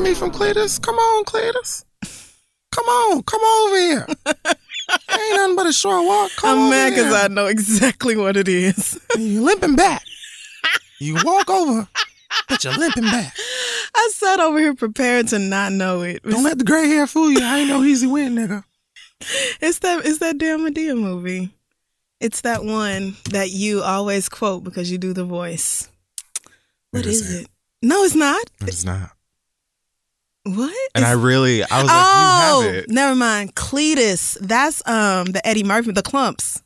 Me from Cletus. Come on, Cletus. Come on, come over here. ain't nothing but a short walk. Come I'm mad because. I know exactly what it is. You limping back. You walk over, but you're limping back. I sat over here prepared to not know it. Don't let the gray hair fool you. I ain't no easy win, nigga. It's that it's that damn Madea movie. It's that one that you always quote because you do the voice. What Where is is it? it? No, it's not. It's not. What? And I really, I was oh, like, you have it. never mind. Cletus. That's um the Eddie Murphy, the Klumps.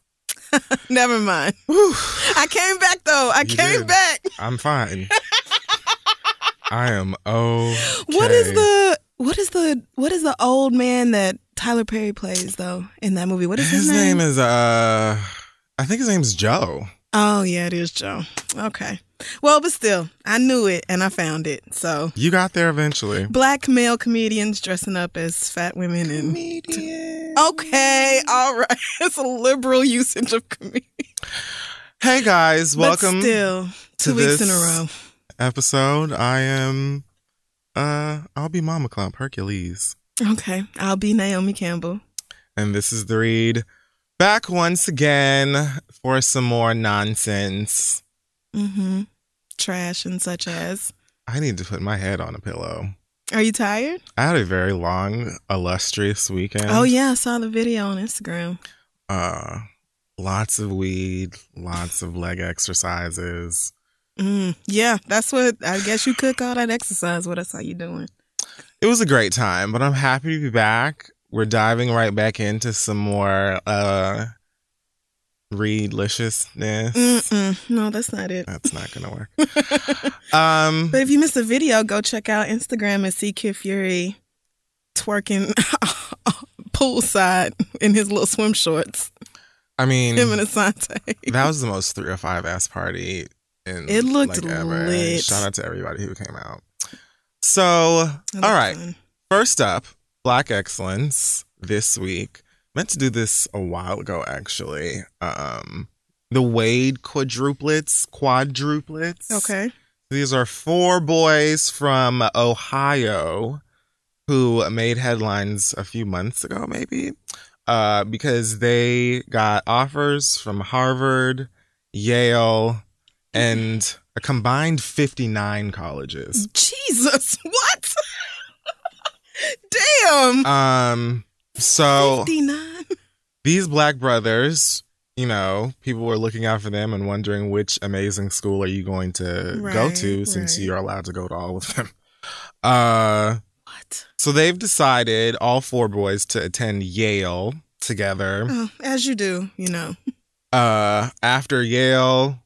never mind. I came back though. I You came did. back. I'm fine. I am okay. What is the what is the what is the old man that Tyler Perry plays though in that movie? What is his, name? His name is uh I think his name's Joe. Oh yeah, it is Joe. Okay. Well, but still, I knew it and I found it. So You got there eventually. black male comedians dressing up as fat women and Comedian. Okay, all right. It's a liberal usage of comedian. Hey guys, welcome But still, to two weeks in a this row. episode. I am uh I'll be Mama Klump Hercules. Okay, I'll be Naomi Campbell. And this is the read back once again for some more nonsense. Mm-hmm. Trash and such as. I need to put my head on a pillow. Are you tired? I had a very long, illustrious weekend. Oh yeah, I saw the video on Instagram. Uh lots of weed, lots of leg exercises. Mm, yeah, that's what I guess you could call that exercise. What else are you doing? It was a great time, but I'm happy to be back. We're diving right back into some more uh readliciousness. Mm-mm. No, that's not it. That's not gonna work. um But if you missed the video, go check out Instagram and see Kid Fury twerking poolside in his little swim shorts. I mean Him and Asante. that was the most three or five ass party in It looked like, ever. Lit. Shout out to everybody who came out. So all right. First up, Black Excellence this week. Meant to do this a while ago, actually. Um, the Wade quadruplets, quadruplets. Okay. These are four boys from Ohio who made headlines a few months ago, maybe, uh, because they got offers from Harvard, Yale, and a combined 59 colleges. Jesus, what? Damn. Um, so 59. these black brothers, you know, people were looking out for them and wondering which amazing school are you going to go to since right. you're allowed to go to all of them. Uh, What? so they've decided all four boys to attend Yale together. Oh, as you do, you know. Uh, after Yale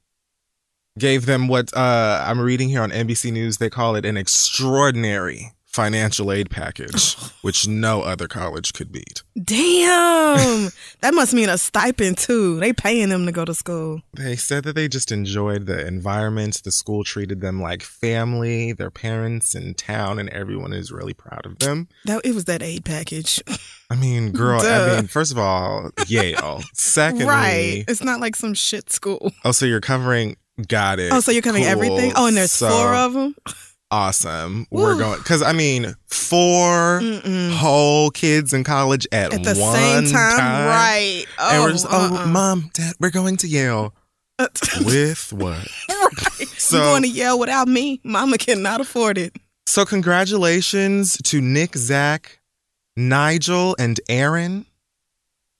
gave them what uh I'm reading here on NBC News, they call it an extraordinary financial aid package, which no other college could beat. Damn. that must mean a stipend too. They paying them to go to school. They said that they just enjoyed the environment. The school treated them like family, their parents in town, and everyone is really proud of them. That it was that aid package. I mean, girl, Duh. I mean, first of all, Yale. Secondly, right. It's not like some shit school. oh, so you're covering, got it. Oh, so you're covering Cool. everything? Oh, and there's So, four of them? Awesome. We're going, because I mean, 4 Mm-mm. whole kids in college at, At the one same time? Right. Oh, and we're oh, just, oh, uh-uh. mom, dad, we're going to Yale. Uh, With what? right. So- you going to Yale without me? Mama cannot afford it. So, congratulations to Nick, Zach, Nigel, and Aaron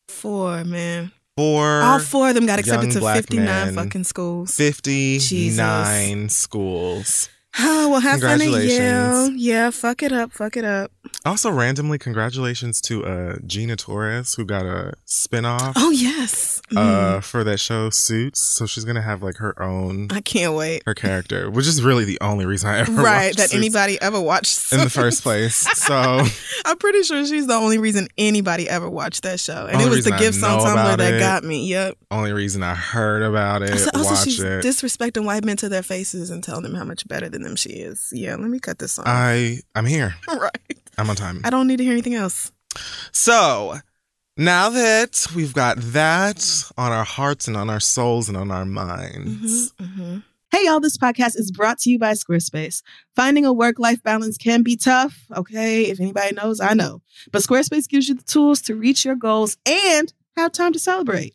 Four, man. Four All four of them got accepted to 59 men. fucking schools. 59 schools. Oh, well, have fun at Yale. Yeah, fuck it up, fuck it up. Also, randomly, congratulations to uh, Gina Torres, who got a spinoff Oh, yes. Mm, uh, for that show Suits. So she's gonna have like her own I can't wait. her character, which is really the only reason I ever watched. Right, that Suits anybody ever watched in the first place. So I'm pretty sure she's the only reason anybody ever watched that show. And it was the gifts on Tumblr that it. got me. Yep. only reason I heard about it, Also, she's it. disrespecting white men to their faces and telling them how much better than them she is. Yeah, let me cut this off. I I'm here. right. I'm on time. I don't need to hear anything else. So now that we've got that on our hearts and on our souls and on our minds, Mm-hmm. Hey, y'all, this podcast is brought to you by Squarespace. Finding a work life balance can be tough. Okay. If anybody knows, I know. But Squarespace gives you the tools to reach your goals and have time to celebrate.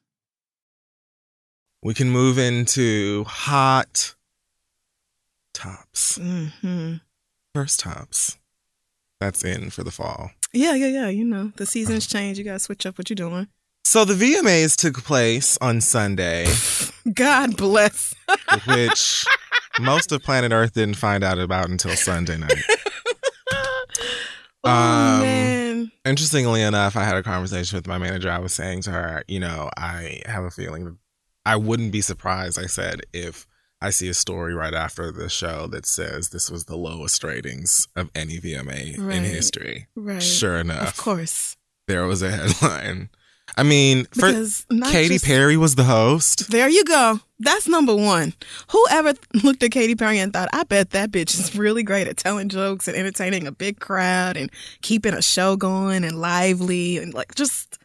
We can move into hot tops. hmm First tops. That's in for the fall. Yeah, yeah, yeah. You know, the seasons change. You got to switch up what you're doing. So the VMAs took place on Sunday, God bless. which most of planet Earth didn't find out about until Sunday night. oh, Um, man. Interestingly enough, I had a conversation with my manager. I was saying to her, you know, I have a feeling that I wouldn't be surprised, I said, if I see a story right after the show that says this was the lowest ratings of any VMA in history. Right. Sure enough, Of course. there was a headline. I mean, for Because not Katy just- Perry was the host. There you go. That's number one. Whoever looked at Katy Perry and thought, I bet that bitch is really great at telling jokes and entertaining a big crowd and keeping a show going and lively and like just.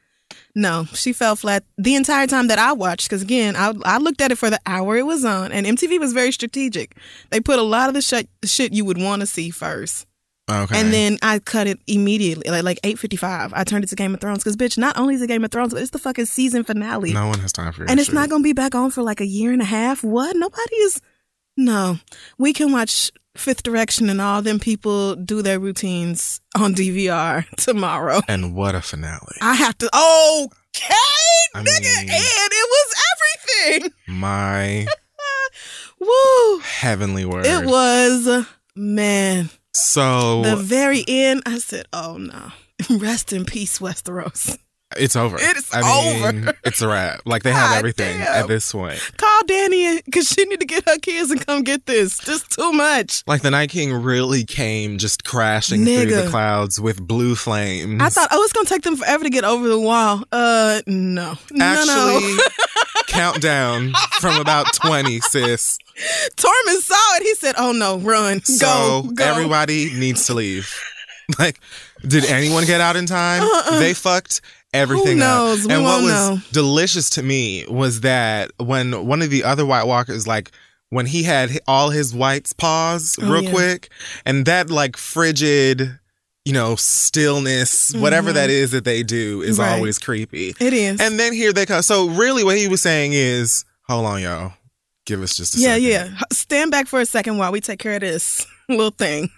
No, she fell flat the entire time that I watched. Because again, I, I looked at it for the hour it was on, and MTV was very strategic. They put a lot of the shit, shit you would want to see first. Okay. And then I cut it immediately, like like eight fifty five. I turned it to Game of Thrones because bitch, not only is it Game of Thrones, but it's the fucking season finale, no one has time for your and it's shit. not gonna be back on for like a year and a half. What? Nobody is. No, we can watch Fifth Direction and all them people do their routines on DVR tomorrow. And what a finale. I have to. Okay, I nigga, mean- and it was everything. My Woo! heavenly word. It was man. So The very end, I said, "Oh no." Rest in peace, Westeros. It's over. It is I mean, over. It's a wrap. Like they have God everything damn. at this point. Call Dany because she need to get her kids and come get this. Just too much. Like the Night King really came just crashing through the clouds with blue flames. I thought, oh, it's gonna take them forever to get over the wall. Uh, no, no, actually no. countdown from about 20 sis Tormund saw it. He said, "Oh no, run, so go, go." everybody needs to leave like did anyone get out in time Uh-uh. they fucked everything Who up? We and what was know. delicious to me was that when one of the other white walkers like when he had all his whites pause Oh, real yeah. quick and that like frigid you know stillness whatever Mhm. that is that they do is Right. always creepy It is. And then here they come. So really, what he was saying is, hold on, y'all, give us just a yeah, second. yeah. Stand back for a second while we take care of this little thing.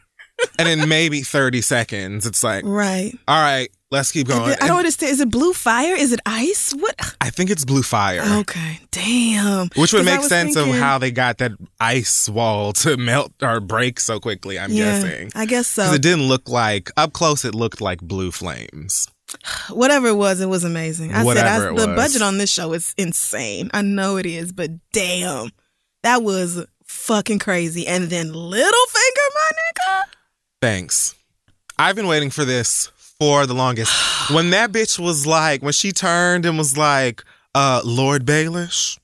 And in maybe thirty seconds, it's like, Right. all right, let's keep going. I don't understand. Is it blue fire? Is it ice? What? I think it's blue fire, Okay. Damn. which would make sense of how they got that ice wall to melt or break so quickly. I'm yeah, guessing I guess so. because it didn't look like up close. It looked like blue flames. Whatever it was, it was amazing. I Whatever said it I, the budget on this show is insane. I know it is, but damn, that was fucking crazy. And then Littlefinger, my nigga. Thanks. I've been waiting for this for the longest. when that bitch was like, when she turned and was like, uh, Lord Baelish,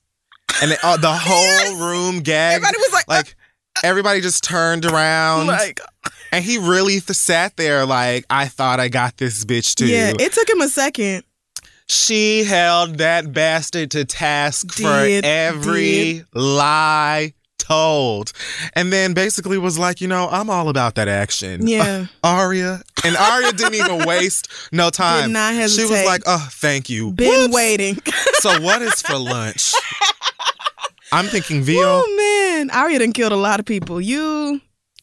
and it, uh, the whole room gagged. Everybody was like, like everybody just turned around, like, and he really th- sat there like, I thought I got this bitch too. yeah. It took him a second. she held that bastard to task for Did, every lie told, and then basically was like, you know, I'm all about that action. Yeah. Uh, Arya. And Arya didn't even waste no time. Did not She was like, oh, thank you. Been Whoops. waiting. So what is for lunch? I'm thinking veal. oh man, Arya done killed a lot of people. You,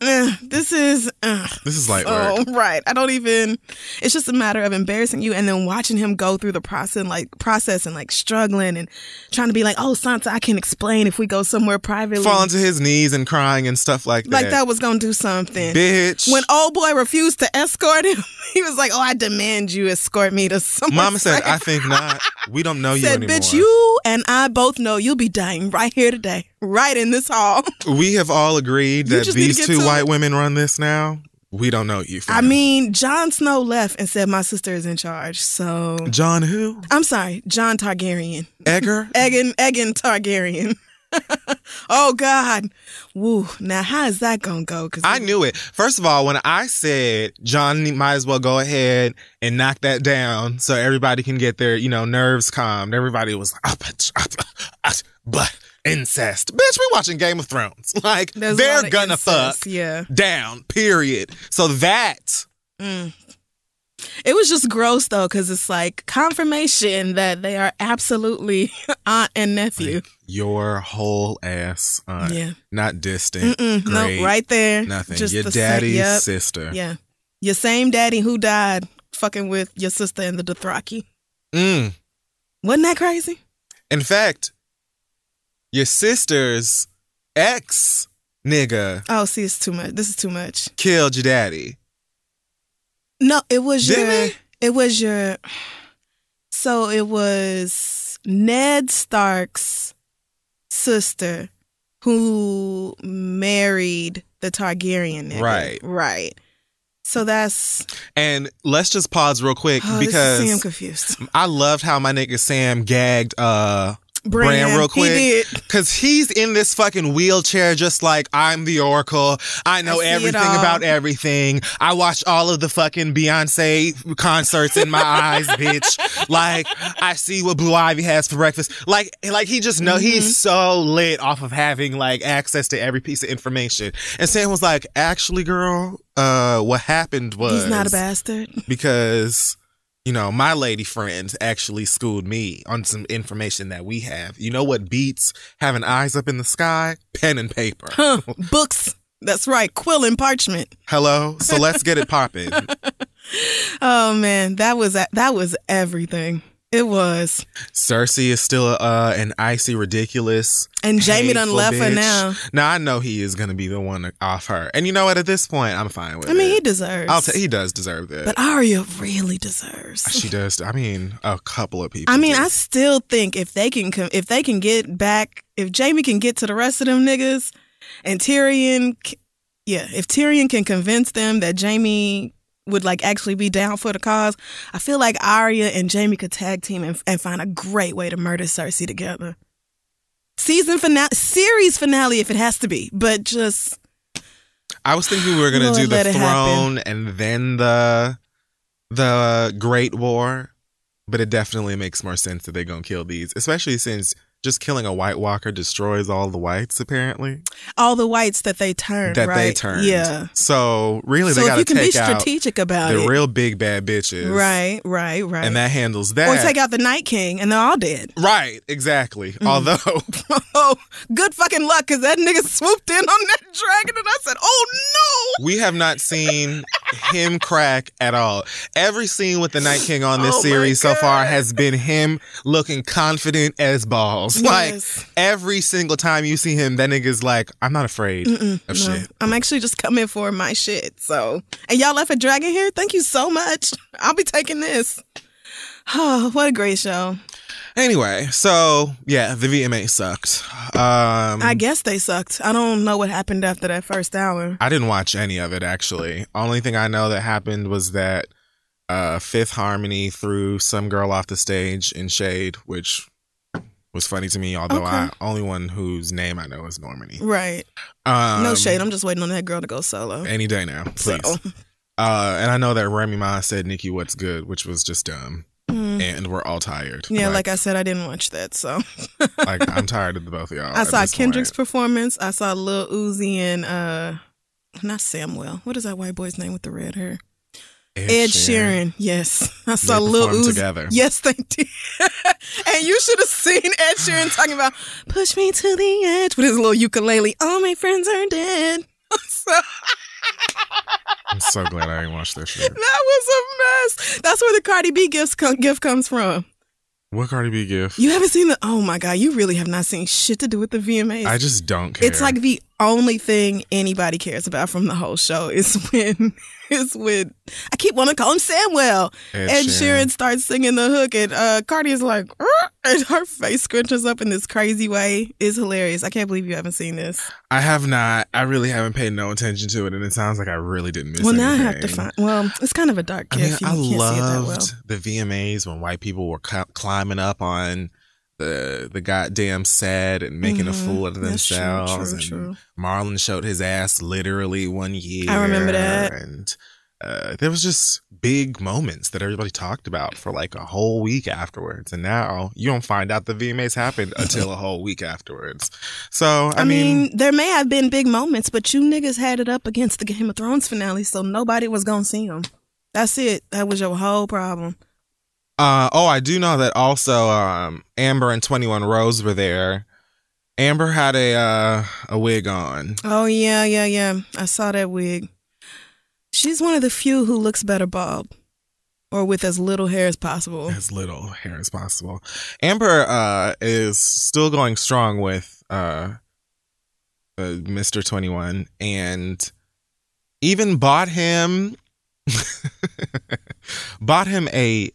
eh, this is. Uh, This is work. Oh, right. I don't even. It's just a matter of embarrassing you and then watching him go through the process, like process and like struggling and trying to be like, "Oh, Sansa, I can explain if we go somewhere privately." Falling to his knees and crying and stuff like that. like that was gonna do something. Bitch. When old boy refused to escort him, he was like, "Oh, I demand you escort me to somewhere." Mama said, I think not. We don't know you said, anymore. "Bitch, you and I both know you'll be dying right here today, right in this hall." We have all agreed that just need to these two white it. women run this now. We don't know you. I mean, Jon Snow left and said, "My sister is in charge." So Jon who? I'm sorry, Jon Targaryen. Egger. Aegon Aegon Targaryen. oh God. Woo. Now how is that gonna go? Cause I knew it. First of all, when I said Jon might as well go ahead and knock that down so everybody can get their, you know, nerves calmed, everybody was like, oh, but, but, but incest. Bitch, we watching Game of Thrones. Like, there's they're gonna incest, fuck Yeah. down, period. So that, Mm. It was just gross though, because it's like confirmation that they are absolutely aunt and nephew. your whole ass, aunt, yeah. not distant. No, great, right there. nothing. Just your daddy's yep. sister. Yeah. Your same daddy who died fucking with your sister in the Dothraki. Mm. Wasn't that crazy? In fact, your sister's ex nigga Oh, see, it's too much. This is too much. killed your daddy. No, it was Didn't your. he? It was your. So it was Ned Stark's sister who married the Targaryen nigga. Right. Right. So that's And let's just pause real quick oh, see, I'm because confused. I loved how my nigga Sam gagged uh Bran real quick. He did. Cause he's in this fucking wheelchair, just like I'm the Oracle. I know I everything about everything. I watch all of the fucking Beyonce concerts in my eyes, bitch. Like I see what Blue Ivy has for breakfast. Like, like he just know Mm-hmm. he's so lit off of having like access to every piece of information. And Sam was like, "Actually, girl, uh, what happened was He's not a bastard. because you know my lady friend actually schooled me on some information that we have you know what beats having eyes up in the sky pen and paper Huh. Books. That's right. Quill and parchment. hello so let's get it popping Oh man, that was that was everything. It was. cersei is still uh an icy ridiculous And Jaime done left her now. now i know he is gonna be the one off her and you know what at this point i'm fine with it. I mean, he deserves. I'll t- he does deserve that but Arya really deserves. she does i mean a couple of people I mean, do. I still think if they can com- if they can get back, if Jaime can get to the rest of them niggas, and Tyrion, yeah, if Tyrion can convince them that Jaime would like actually be down for the cause, I feel like Arya and Jaime could tag team and, and find a great way to murder Cersei together. Season finale, series finale, if it has to be, but just I was thinking we were gonna Lord, do the throne and then the the Great War, but it definitely makes more sense that they're gonna kill these, especially since just killing a White Walker destroys all the whites. Apparently, all the whites that they turned, that right? they turned. yeah. So really, So they if gotta you can be take out strategic about the it, real big bad bitches, right, right, right, And that handles that. or take out the Night King, and they're all dead. Right, exactly. Mm-hmm. Although Oh, good fucking luck, because that nigga swooped in on that dragon, and I said, "Oh no!" we have not seen him crack at all. Every scene with the Night King on this Oh series so far has been him looking confident as balls. Like every single time you see him, that nigga's like, I'm not afraid of No, shit. I'm actually just coming for my shit. So, and y'all left a dragon here. Thank you so much. I'll be taking this. Oh, what a great show! Anyway, so yeah, the VMA sucked. Um I guess they sucked. I don't know what happened after that first hour. I didn't watch any of it actually. Only thing I know that happened was that uh Fifth Harmony threw some girl off the stage in shade, which was funny to me, although Okay. I only one whose name I know is Normani. Right. Um, no shade. I'm just waiting on that girl to go solo. Any day now, So, please. Uh, and I know that Remy Ma said Nicki what's good, which was just dumb. And we're all tired. yeah, like I said, I didn't watch that. So like I'm tired of the both of y'all. I saw Kendrick's point. performance. I saw Lil Uzi and uh, not Samuel. What is that white boy's name with the red hair? Ed Sheeran. Yes, I saw They Lil Uzi. together. Yes, they did. and you should have seen Ed Sheeran talking about "Push Me to the Edge" with his little ukulele. All my friends are dead. so, I'm so glad I didn't watch this shit. that was a mess. That's where the Cardi B gift co- gift comes from. What Cardi B gift? You haven't seen the? Oh my god, you really have not seen shit to do with the VMAs. I just don't care. It's like the only thing anybody cares about from the whole show is when is when I keep wanting to call him Samuel. Ed Ed Sheeran. Sheeran starts singing the hook, and uh, Cardi is like, and her face scrunches up in this crazy way. It's hilarious. I can't believe you haven't seen this. I have not. I really haven't paid no attention to it, and it sounds like I really didn't miss. It. Well, now I have to find. Well, it's kind of a dark I mean, you I can't see it that loved well. the VMAs when white people were climbing up on the the goddamn set and making a Mhm. fool of true, themselves. true, and true. Marlon showed his ass literally one year. I remember that. And uh, there was just big moments that everybody talked about for like a whole week afterwards. And now you don't find out the VMAs happened until a whole week afterwards. So I, I, mean, mean, there may have been big moments, but you niggas had it up against the Game of Thrones finale, so nobody was gonna see them. That's it. That was your whole problem. Uh, oh, I do know that also um, Amber and 21 Rose were there. Amber had a uh, a wig on. Oh yeah, yeah, yeah. I saw that wig. She's one of the few who looks better bald, or with as little hair as possible. As little hair as possible. Amber uh, is still going strong with uh, uh, Mr. 21 and even bought him bought him a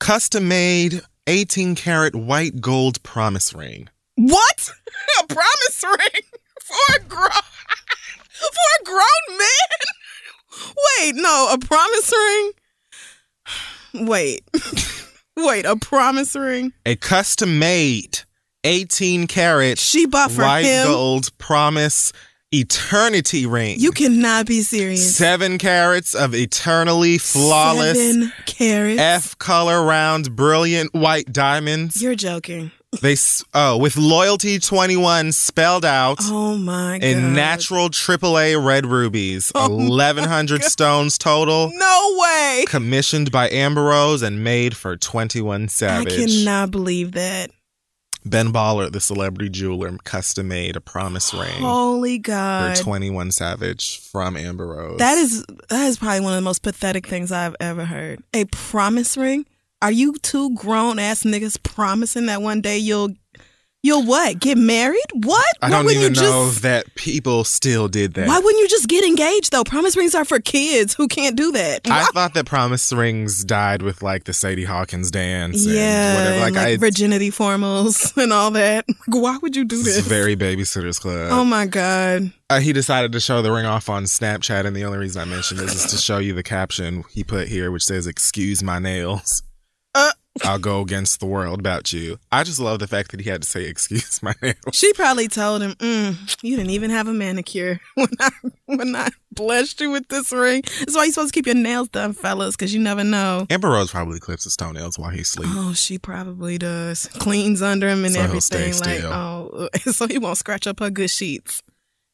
custom made 18 karat white gold promise ring. What? A promise ring for a grown for a grown man? Wait, no, a promise ring? Wait. Wait, a promise ring? A custom made 18 karat She bought for white him. gold promise eternity ring. You cannot be serious. Seven carats of eternally flawless Seven carats. F color round brilliant white diamonds. You're joking. They s- oh with loyalty 21 spelled out Oh my god. in natural AAA red rubies. Oh 1100 stones total. No way. Commissioned by Amber Rose and made for 21 Savage. I cannot believe that. Ben Baller, the celebrity jeweler, custom made a promise ring Holy for God. 21 Savage from Amber Rose. That is that is probably one of the most pathetic things I've ever heard. A promise ring? Are you two grown ass niggas promising that one day you'll you'll what? Get married? What? I Why don't even you know just- that people still did that. Why wouldn't you just get engaged though? Promise rings are for kids who can't do that. I Why- thought that promise rings died with like the Sadie Hawkins dance. yeah, and whatever. and, Like, like, I, virginity formals and all that. Like, why would you do it's this? very Babysitters Club. oh my god. Uh, he decided to show the ring off on Snapchat, and the only reason I mentioned this is to show you the caption he put here, which says "Excuse my nails." I'll go against the world about you. I just love the fact that he had to say "Excuse my nails." She probably told him, mm, "You didn't even have a manicure when I when I blessed you with this ring." That's why you're supposed to keep your nails done, fellas, because you never know. Amber Rose probably clips his toenails while he sleeps. Oh, she probably does. Cleans under him and So everything. Like, still. oh, so he won't scratch up her good sheets.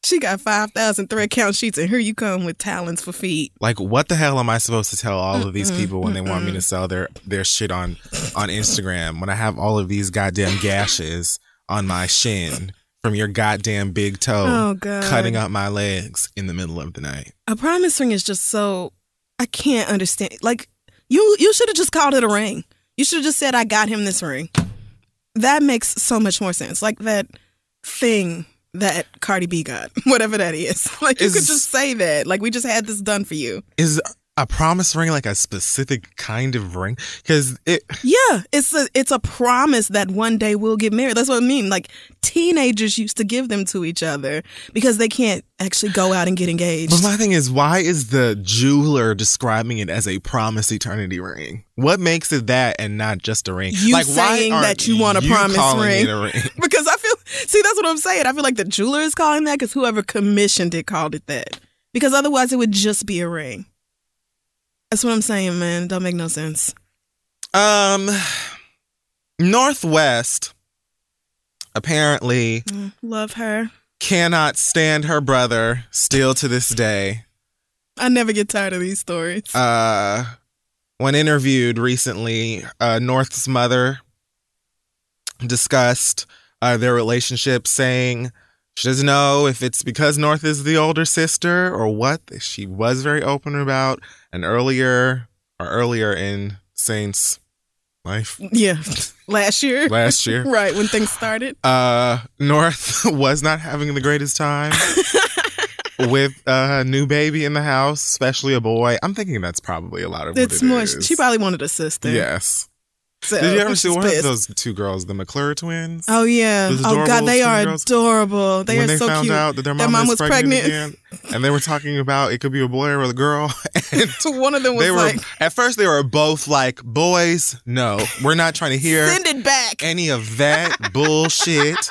She got five thousand thread count sheets, and here you come with talons for feet. Like, what the hell am I supposed to tell all of these people when they want me to sell their their shit on on Instagram when I have all of these goddamn gashes on my shin from your goddamn big toe Oh god, cutting up my legs in the middle of the night? a promise ring is just so. I can't understand. Like you, you should have just called it a ring. You should have just said, "I got him this ring." That makes so much more sense. Like that thing that Cardi B got, whatever that is. Like you could just say that. Like we just had this done for you. Is a promise ring like a specific kind of ring? Because it Yeah, it's a it's a promise that one day we'll get married. That's what I mean. Like teenagers used to give them to each other because they can't actually go out and get engaged. But my thing is, why is the jeweler describing it as a promise eternity ring? What makes it that and not just a ring? You why saying aren't that you want a you promise ring? a ring? because I feel see that's what I'm saying. I feel like the jeweler is calling that because whoever commissioned it called it that. Because otherwise it would just be a ring. That's what I'm saying, man. It don't make no sense. Um, North West apparently Mm, Love her. cannot stand her brother still to this day. I never get tired of these stories. Uh, when interviewed recently, uh, North's mother discussed uh, their relationship, saying she doesn't know if it's because North is the older sister or what. She was very open about, and earlier or earlier in Saint's life yeah, last year. last year, right when things started. uh, North was not having the greatest time with a new baby in the house, especially a boy. I'm thinking that's probably a lot of It's it more. is. She probably wanted a sister. Yes. So, Did you ever see one of those two girls, the McClure twins? Oh yeah. Oh god, they are girls? adorable. They when are they so found cute. out that their mom, Their mom was pregnant. again, and they were talking about it could be a boy or a girl, and One of them was they were like, at first they were both like, "Boys, no, we're not trying to hear "Send it back." any of that bullshit."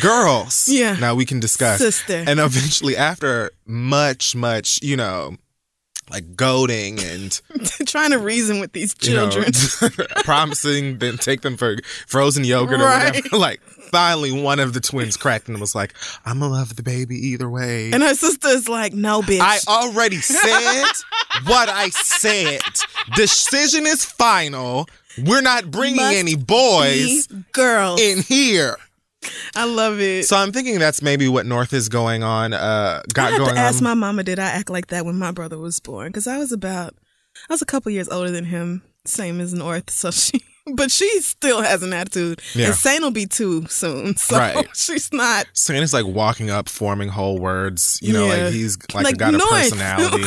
Girls, Yeah. now we can discuss. Sister. And eventually, after much, much, you know, like goading and Trying to reason with these you know, children. promising then take them for frozen yogurt or whatever. Like finally one of the twins cracked and was like, I'ma love the baby either way. and her sister's like, "No, bitch." I already said what I said. Decision is final. We're not bringing Must any boys girls. in here. I love it. So I'm thinking that's maybe what North is going on. Uh, got I have going to ask on. my mama, did I act like that when my brother was born? Because I was about, I was a couple years older than him, same as North. So she, but she still has an attitude. Yeah. And Saint will be too soon. So Right. she's not. Santa's like walking up, forming whole words. You know, Yeah. like he's like, Like got a personality.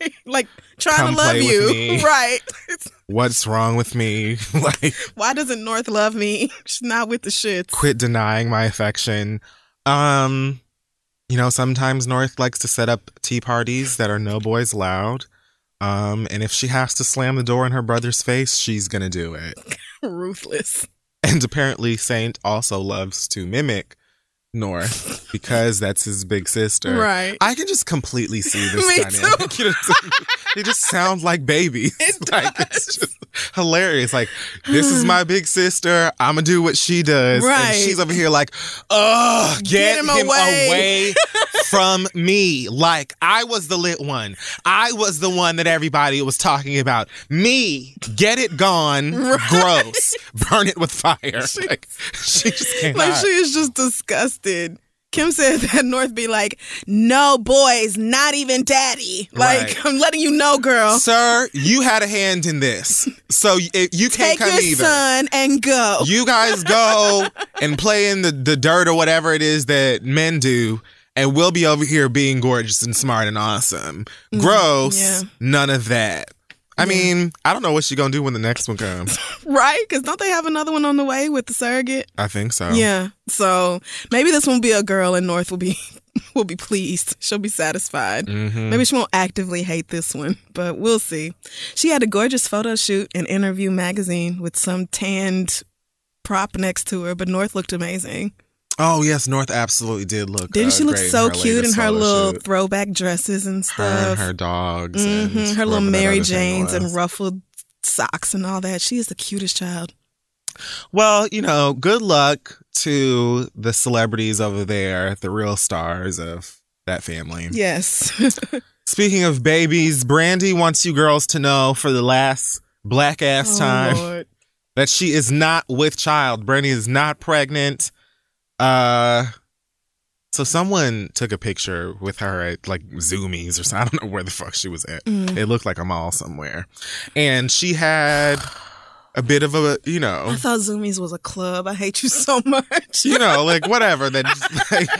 Like trying Come to love you. me. Right. What's wrong with me? like, why doesn't North love me? She's not with the shits. quit denying my affection. Um, you know, sometimes North likes to set up tea parties that are no boys allowed. Um, and if she has to slam the door in her brother's face, she's gonna do it. Ruthless. And apparently, Saint also loves to mimic North because that's his big sister. Right. I can just completely see this Me dynamic. too. You know what I'm saying? they just sound like babies. It like does. it's just hilarious. Like this is my big sister. I'm gonna do what she does, Right. and she's over here like, "Ugh, get, Get him, him away, away." from me." Like I was the lit one. I was the one that everybody was talking about. Me, get it gone. Gross. Burn it with fire. like she just cannot. Like she is just disgusted. Kim said that North be like, no boys, not even daddy. Like, Right. I'm letting you know, girl. Sir, you had a hand in this, so y- you can't Take come your either. son and go. You guys go and play in the, the dirt or whatever it is that men do, and we'll be over here being gorgeous and smart and awesome. Gross. Mm, yeah. None of that. I mean, I don't know what she's gonna do when the next one comes. right? Because don't they have another one on the way with the surrogate? I think so. Yeah. So maybe this one will be a girl and North will be will be pleased. She'll be satisfied. Mhm. Maybe she won't actively hate this one, but we'll see. She had a gorgeous photo shoot in Interview magazine with some tanned prop next to her, but North looked amazing. Oh yes, North absolutely did look. Didn't uh, she look in so her cute in her little shoot. throwback dresses and stuff? her and her dogs, hmm and Her little Mary Janes and ruffled socks and all that. She is the cutest child. Well, you know, good luck to the celebrities over there, the real stars of that family. Yes. Speaking of babies, Brandy wants you girls to know for the last black ass Oh, time Lord. that she is not with child. Brandy is not pregnant. Uh so someone took a picture with her at like Zumiez or something. I don't know where the fuck she was at. Mm. It looked like a mall somewhere. And she had a bit of a, you know, I thought Zumiez was a club. I hate you so much. you know, like whatever that like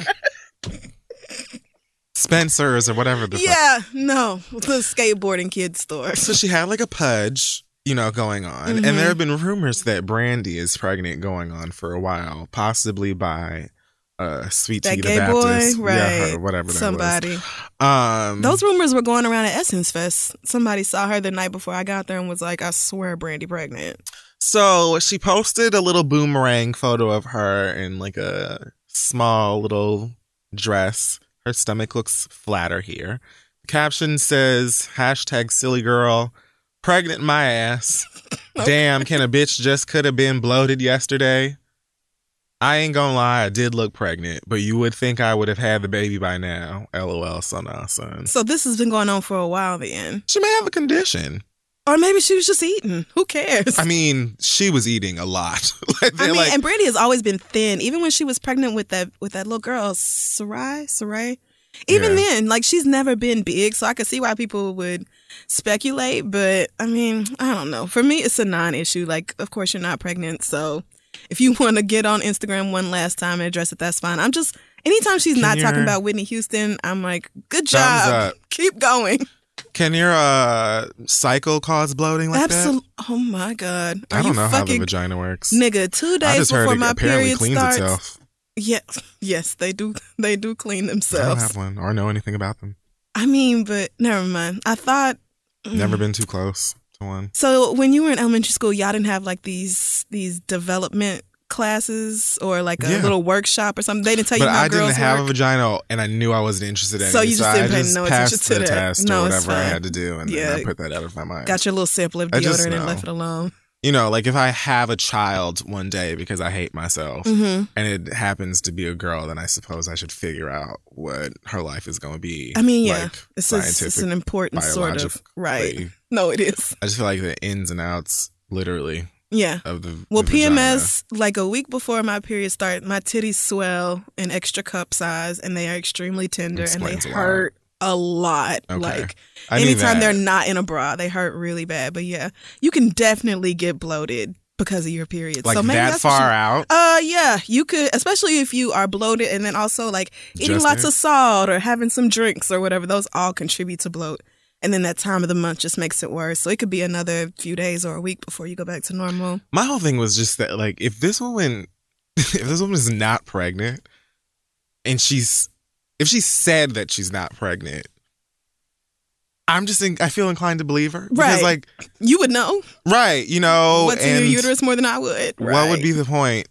Spencer's or whatever the fuck. yeah, no, the skateboarding kids store. So she had like a pudge, you know, going on. And Mhm. there have been rumors that Brandy is pregnant going on for a while, possibly by uh Sweet That Tea the boy, Baptist. right? Yeah, her, whatever that Somebody. Um Those rumors were going around at Essence Fest. Somebody saw her the night before I got there and was like, "I swear, Brandy pregnant." So she posted a little boomerang photo of her in like a small little dress. Her stomach looks flatter here. The caption says hashtag silly girl, pregnant my ass. Damn, can a bitch just could have been bloated yesterday? I ain't gonna lie, I did look pregnant, but you would think I would have had the baby by now. LOL, son, son. So this has been going on for a while then, She may have a condition. or maybe she was just eating. Who cares? I mean, she was eating a lot. like, I mean, like, and Brandy has always been thin, even when she was pregnant with that with that little girl, Sy'rai, Sy'rai. Even Yeah. then, like she's never been big, so I could see why people would speculate. But I mean, I don't know. For me, it's a non-issue. Like, of course, you're not pregnant, so if you want to get on Instagram one last time and address it, that's fine. I'm just anytime she's Can not talking about Whitney Houston, I'm like, good job, keep going. Can your uh cycle cause bloating like that? Absolutely. Oh my god, are I don't know how the vagina works. nigga? Two days before my period cleans starts. itself. Yes, yes, they do. They do clean themselves. I don't have one or know anything about them. I mean, but never mind. I thought. Never mm-hmm. been too close to one. So when you were in elementary school, y'all didn't have like these these development classes or like a Yeah. little workshop or something. They didn't tell But you how I didn't have a vagina, and I knew I wasn't interested in So it. you just I didn't pay just no attention passed to the that. test No, or whatever I had to do, and Yeah. I put that out of my mind. Got your little sample of I deodorant and left it alone. You know, like if I have a child one day because I hate myself, hmm and it happens to be a girl, then I suppose I should figure out what her life is going to be. I mean, yeah, like, it's, it's an important sort of right. No, it is. I just feel like the ins and outs, literally, Yeah. of the Well, the vagina. PMS, like a week before my period start, my titties swell in extra cup size and they are extremely tender and they hurt a lot. Okay. Like anytime they're not in a bra, they hurt really bad. But yeah, you can definitely get bloated because of your period. like so maybe that far you- out. Uh, yeah, you could, especially if you are bloated and then also like eating Just lots it. of salt or having some drinks or whatever. Those all contribute to bloat. And then that time of the month just makes it worse. So it could be another few days or a week before you go back to normal. My whole thing was just that, like, if this woman, if this woman is not pregnant, and she's if she said that she's not pregnant, I'm just in, I feel inclined to believe her because Right. like You would know right, you know, what's in your uterus more than I would. what would be the point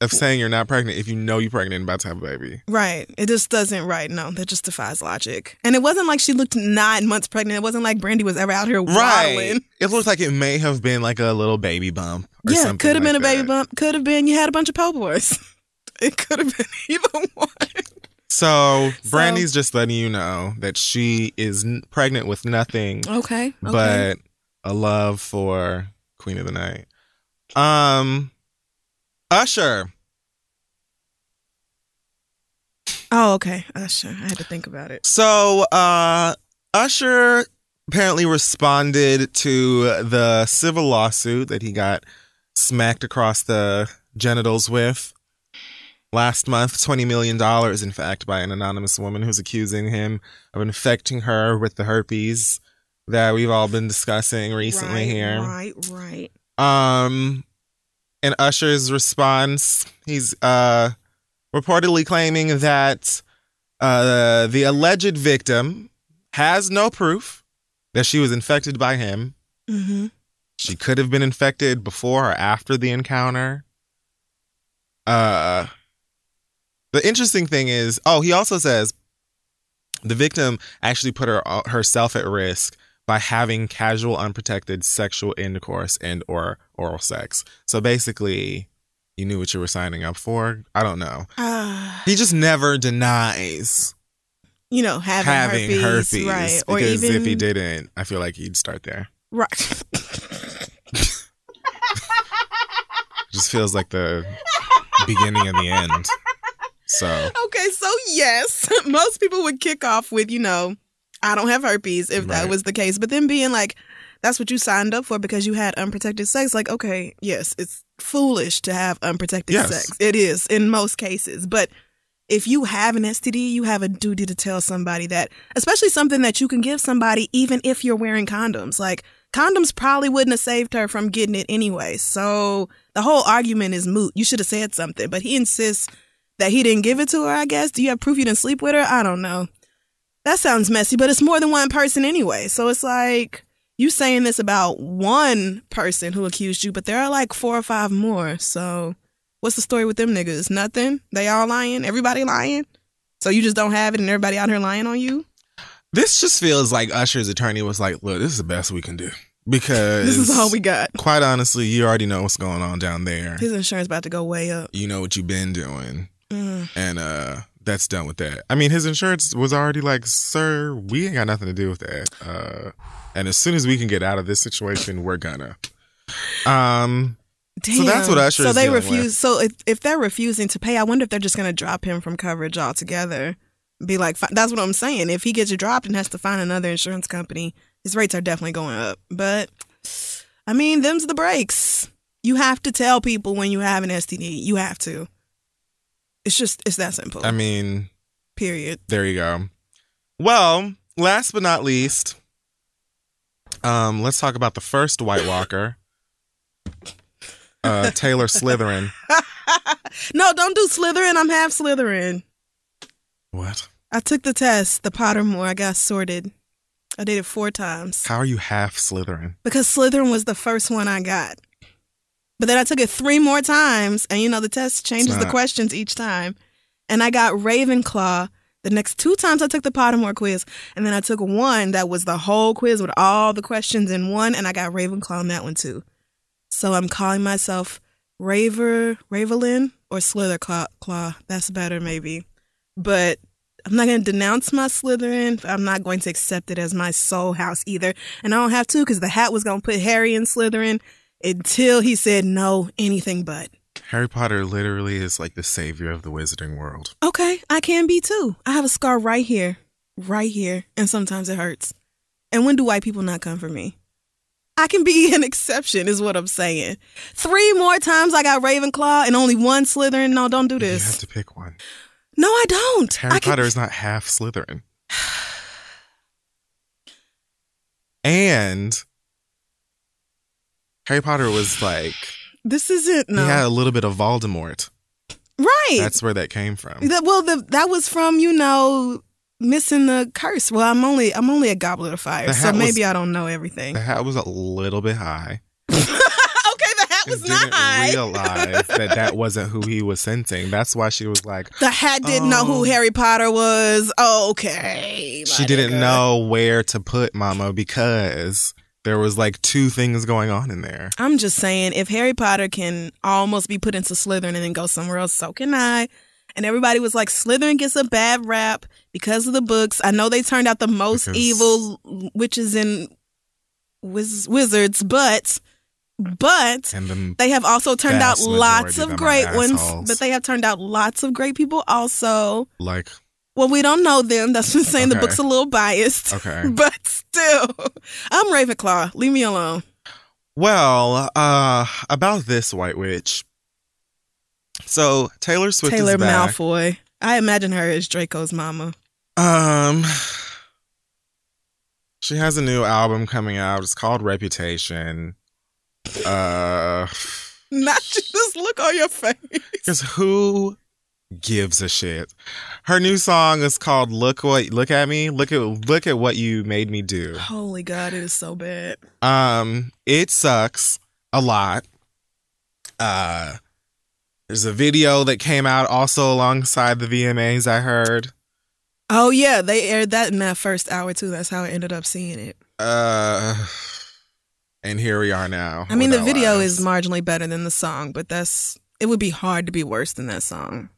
of saying you're not pregnant if you know you're pregnant and about to have a baby? Right. It just doesn't, right. No, that just defies logic. And it wasn't like she looked nine months pregnant. It wasn't like Brandy was ever out here Right. waddling. It looks like it may have been like a little baby bump. Or Yeah, could have been like a baby bump. Could have been you had a bunch of po' boys. It could have been either one. So, So- Brandy's just letting you know that she is n- pregnant with nothing Okay. okay. but a love for Queen of the Night. Um, Usher. oh, okay. Usher. I had to think about it. So, uh, Usher apparently responded to the civil lawsuit that he got smacked across the genitals with last month $20 million, in fact, by an anonymous woman who's accusing him of infecting her with the herpes that we've all been discussing recently right, here. Right, right. Um, in Usher's response, he's uh reportedly claiming that uh the alleged victim has no proof that she was infected by him. Mm-hmm. She could have been infected before or after the encounter. Uh the interesting thing is, oh, he also says the victim actually put her herself at risk by having casual unprotected sexual intercourse and or oral sex. So basically, you knew what you were signing up for. I don't know. Uh, He just never denies you know, having, having herpes, herpes, right? Or because even if he didn't, I feel like he'd start there. right. Just feels like the beginning and the end. So Okay, so yes, most people would kick off with, you know, I don't have herpes if that was the case. But then being like, that's what you signed up for because you had unprotected sex. Like, okay, yes, it's foolish to have unprotected Yes. sex. It is in most cases. But if you have an STD, you have a duty to tell somebody that, especially something that you can give somebody even if you're wearing condoms. Like, condoms probably wouldn't have saved her from getting it anyway. So the whole argument is moot. You should have said something. But he insists that he didn't give it to her, I guess. Do you have proof you didn't sleep with her? I don't know. That sounds messy, but it's more than one person anyway. So it's like you saying this about one person who accused you, but there are like four or five more. So what's the story with them niggas? Nothing? They all lying? Everybody lying? So you just don't have it and everybody out here lying on you? this just feels like Usher's attorney was like, "Look, this is the best we can do because This is all we got. Quite honestly, you already know what's going on down there. His insurance about to go way up. You know what you've been doing, Mm. and uh that's done with that. I mean, his insurance was already like, "Sir, we ain't got nothing to do with that." Uh, and as soon as we can get out of this situation, we're gonna. Um, So that's what Damn. Usher So they refuse. with. So if if they're refusing to pay, I wonder if they're just to drop him from coverage altogether. Be like, that's what I'm saying. If he gets dropped and has to find another insurance company, his rates are definitely going up. But I mean, them's the breaks. You have to tell people when you have an STD. You have to. It's just it's that simple. I mean, Period. There you go. Well, last but not least, um, let's talk about the first White Walker, uh, Taylor Slytherin. no, don't do Slytherin. I'm half Slytherin. What? I took the test, the Pottermore. I got sorted. I did it four times. How are you half Slytherin? because Slytherin was the first one I got. But then I took it three more times, and you know the test changes the questions each time. And I got Ravenclaw the next two times I took the Pottermore quiz, and then I took one that was the whole quiz with all the questions in one, and I got Ravenclaw on that one too. So I'm calling myself Raver Ravelin or Slitherclaw. Claw. That's better maybe, but I'm not going to denounce my Slytherin. but I'm not going to accept it as my soul house either. And I don't have to because the hat was going to put Harry in Slytherin until he said no, anything but. Harry Potter literally is like the savior of the wizarding world. Okay, I can be too. I have a scar right here, right here, and sometimes it hurts. And when do white people not come for me? I can be an exception, is what I'm saying. Three more times I got Ravenclaw and only one Slytherin. No, don't do this. You have to pick one. No, I don't. Harry I can- Potter is not half Slytherin. And Harry Potter was like This isn't. No. he had a little bit of Voldemort Right. That's where that came from. Well, the, that was from you know missing the curse. Well, I'm only I'm only a goblet of fire, so hat was- maybe I don't know everything. The hat was a little bit high. okay, the hat was not didn't high. realize that that wasn't who he was sensing. That's why she was like, the hat didn't know who Oh. Harry Potter was. Okay, she didn't nigga. know where to put Mama because there was like two things going on in there. I'm just saying, if Harry Potter can almost be put into Slytherin and then go somewhere else, so can I. And everybody was like, Slytherin gets a bad rap because of the books. I know they turned out the most Because- evil witches and wiz- wizards, but but they have also turned out lots of of them are great ones. But they have turned out lots of great people also. like, Well, we don't know them. That's what I'm saying. The book's a little biased. okay. But still, I'm Ravenclaw. Leave me alone. Well, uh, about this White Witch. So Taylor Swift Taylor is back. Malfoy. I imagine her as Draco's mama. Um, she has a new album coming out. It's called Reputation. Uh, Not just look on your face. because who gives a shit? Her new song is called "Look What Look at Me." Look at look at what you made me do. Holy God, it is so bad. Um, it sucks a lot. Uh, there's a video that came out also alongside the VMAs. I heard. Oh yeah, they aired that in that first hour too. That's how I ended up seeing it. Uh, and here we are now. I mean, the video lives. is marginally better than the song, but that's it would be hard to be worse than that song.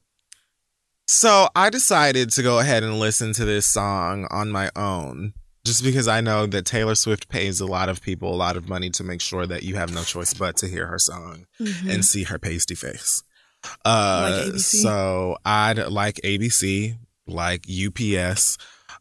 So I decided to go ahead and listen to this song on my own, just because I know that Taylor Swift pays a lot of people a lot of money to make sure that you have no choice but to hear her song and see her pasty face. Uh, Like so I'd like ABC, like UPS.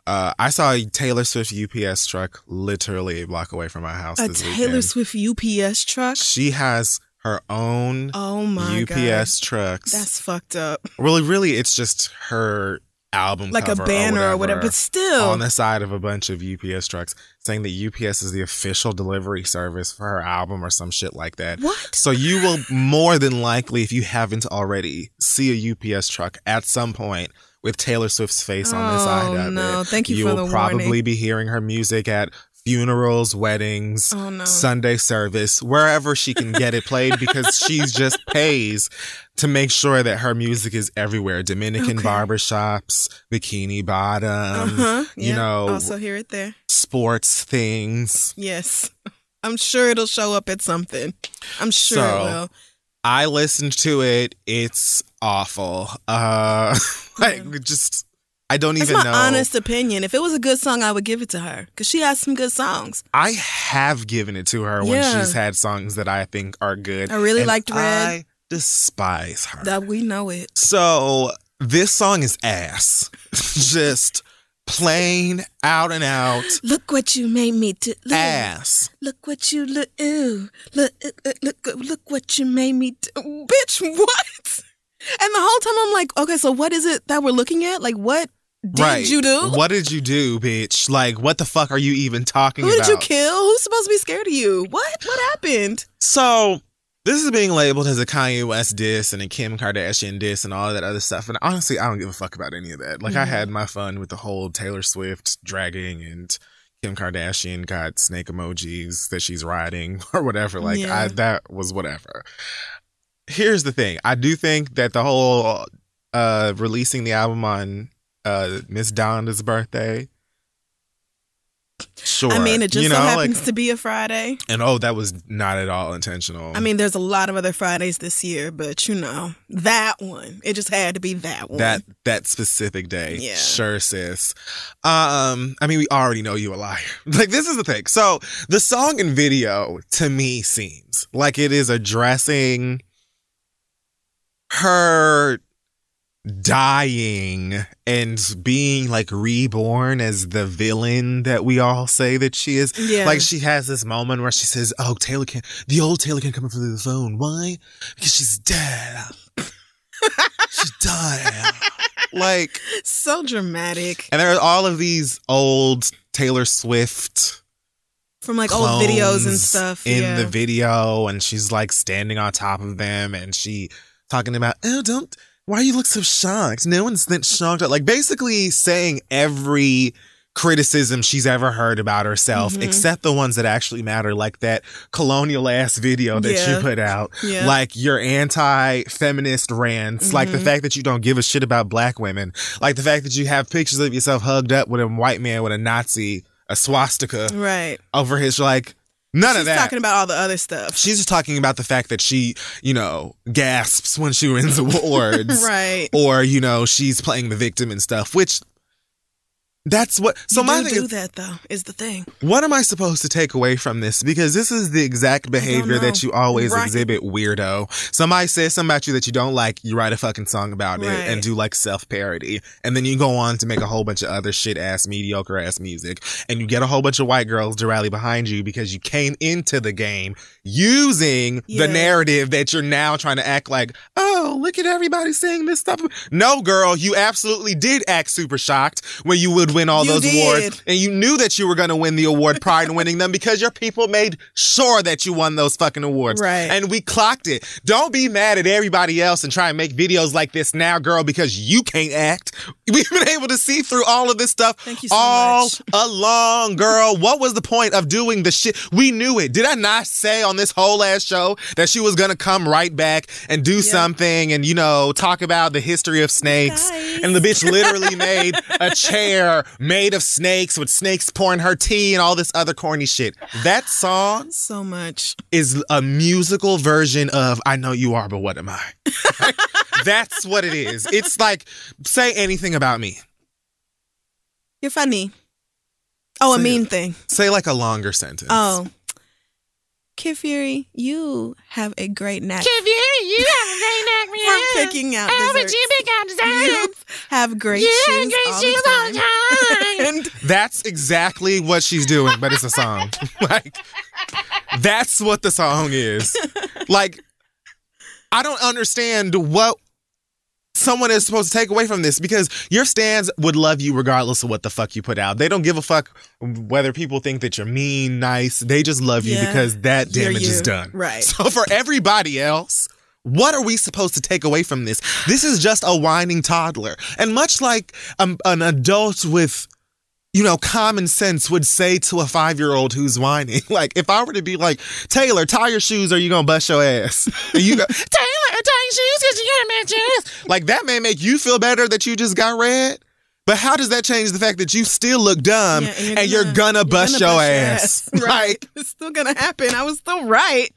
Uh, I saw a Taylor Swift UPS truck literally a block away from my house. A Taylor weekend. Swift UPS truck. She has her own Oh my UPS God. trucks. That's fucked up. Really, really, it's just her album, Like a banner or or whatever, but still. on the side of a bunch of UPS trucks, saying that UPS is the official delivery service for her album or some shit like that. what? So you will more than likely, if you haven't already, see a UPS truck at some point with Taylor Swift's face on the oh, side Oh, of no. it. Thank you you will probably warning. be hearing her music at funerals, weddings, Oh no. Sunday service, wherever she can get it played because she just pays to make sure that her music is everywhere. Dominican Okay. barbershops, bikini bottom, Uh-huh. you know, Also hear it there. sports things. Yes. I'm sure it'll show up at something. I'm sure So, it will. I listened to it. It's awful. Uh like just I don't That's even my know. honest opinion. If it was a good song, I would give it to her because she has some good songs. I have given it to her when she's had songs that I think are good. I really and liked Red. I despise her. That we know it. So this song is ass. Just plain out and out Look what you made me do. Look, ass. look what you look. Ooh, look, uh, uh, look, uh, look what you made me do. Bitch, what? And the whole time I'm like, okay, so what is it that we're looking at? Like, what did right. you do? What did you do, bitch? Like, what the fuck are you even talking Who about? Who did you kill? Who's supposed to be scared of you? What? What happened? So this is being labeled as a Kanye West diss and a Kim Kardashian diss and all that other stuff. And honestly, I don't give a fuck about any of that. Like I Mhm. had my fun with the whole Taylor Swift dragging and Kim Kardashian got snake emojis that she's riding or whatever. Like Yeah. I that was whatever. Here's the thing. I do think that the whole uh releasing the album on uh Miss Donda's birthday. Sure. I mean, it just you so happens like, to be a Friday. and oh, that was not at all intentional. I mean, there's a lot of other Fridays this year, but you know, that one. It just had to be that one. that that specific day. Yeah. Sure, sis. Um, I mean, we already know you a liar. Like this is the thing. So the song and video to me seems like it is addressing her dying and being like reborn as the villain that we all say that she is. yeah. Like she has this moment where she says, "Oh, Taylor can't, the old Taylor can't come up through the phone. Why? Because she's dead. she died." like, so dramatic. and there are all of these old Taylor Swift From like old videos and stuff. in yeah. the video, and she's like standing on top of them, and she talking about, "Oh, don't." Why you look so shocked? No one's that shocked. Like basically saying every criticism she's ever heard about herself, Mhm. except the ones that actually matter, like that colonial ass video that Yeah. you put out, Yeah. like your anti-feminist rants, like the Mhm. fact that you don't give a shit about black women, like the fact that you have pictures of yourself hugged up with a white man with a Nazi, a swastika Right. over his like none She's of that. She's talking about all the other stuff. She's just talking about the fact that she, you know, gasps when she wins awards. right. Or, you know, she's playing the victim and stuff, which that's what so you my do thing do is that though. Is the thing. what am I supposed to take away from this? Because this is the exact behavior that you always Right. exhibit, weirdo. Somebody says something about you that you don't like, you write a fucking song about it and do like self parody. And then you go on to make a whole bunch of other shit ass, mediocre ass music. And you get a whole bunch of white girls to rally behind you because you came into the game using Yeah. the narrative that you're now trying to act like, oh, look at everybody saying this stuff. No, girl, you absolutely did act super shocked when you would win all You those did. awards. And you knew that you were going to win the award prior to winning them because your people made sure that you won those fucking awards. Right. And we clocked it. Don't be mad at everybody else and try and make videos like this now, girl, because you can't act. We've been able to see through all of this stuff Thank you so all much. along, girl. What was the point of doing the shit? We knew it. Did I not say on this whole ass show that she was going to come right back and do something and, you know, talk about the history of snakes? Guys. And the bitch literally made a chair made of snakes with snakes pouring her tea and all this other corny shit. That song So much. is a musical version of I Know You Are, but What Am I? That's what it is. It's like, say anything about me. You're funny. Oh, a mean thing. Say like a longer sentence. Oh. Kid Fury, you have a great knack If you, you have a great neck, for yeah. picking out Oh, but desserts. you pick out You have great You shoes, have great all, shoes the all the time. time. and That's exactly what she's doing, but it's a song. like, that's what the song is. Like, I don't understand what someone is supposed to take away from this because your stands would love you regardless of what the fuck you put out. They don't give a fuck whether people think that you're mean, nice. They just love you Yeah, because that damage is done. Right. So for everybody else, what are we supposed to take away from this? This is just a whining toddler. And much like um, an adult with you know, common sense would say to a five year old who's whining. Like, if I were to be like, Taylor, tie your shoes or you gonna bust your ass. And you go, Taylor, tie your shoes because you got matches. like, that may make you feel better that you just got red. But how does that change the fact that you still look dumb Yeah, and, you're, gonna, you're bust gonna your bust ass? Right. Like, it's still gonna happen. I was still right.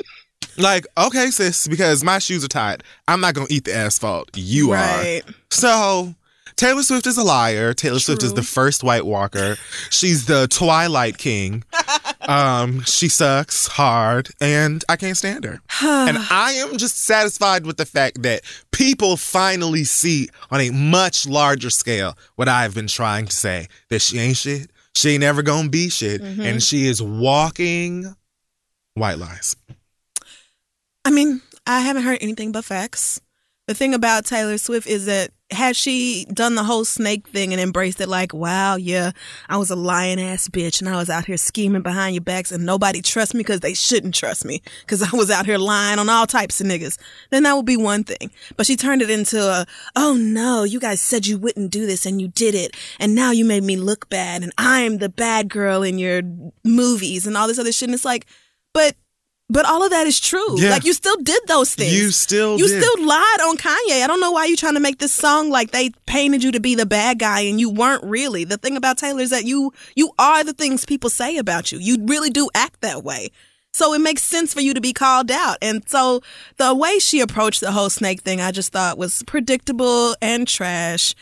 like, okay, sis, because my shoes are tied. I'm not gonna eat the asphalt. You are. right. So Taylor Swift is a liar. Taylor Swift is the first White Walker. She's the Twilight King. Um, she sucks hard, and I can't stand her. and I am just satisfied with the fact that people finally see on a much larger scale what I've been trying to say that she ain't shit. She ain't never gonna be shit, and she is walking white lies. I mean, I haven't heard anything but facts. The thing about Taylor Swift is that had she done the whole snake thing and embraced it like, wow, yeah, I was a lion ass bitch and I was out here scheming behind your backs and nobody trusts me because they shouldn't trust me because I was out here lying on all types of niggas, then that would be one thing. But she turned it into a, oh no, you guys said you wouldn't do this and you did it. And now you made me look bad and I'm the bad girl in your movies and all this other shit. And it's like, but but all of that is true. Yeah. Like you still did those things. You still you did. still lied on Kanye. I don't know why you're trying to make this song like they painted you to be the bad guy and you weren't really. The thing about Taylor is that you you are the things people say about you. You really do act that way. So it makes sense for you to be called out. And so the way she approached the whole snake thing, I just thought was predictable and trash.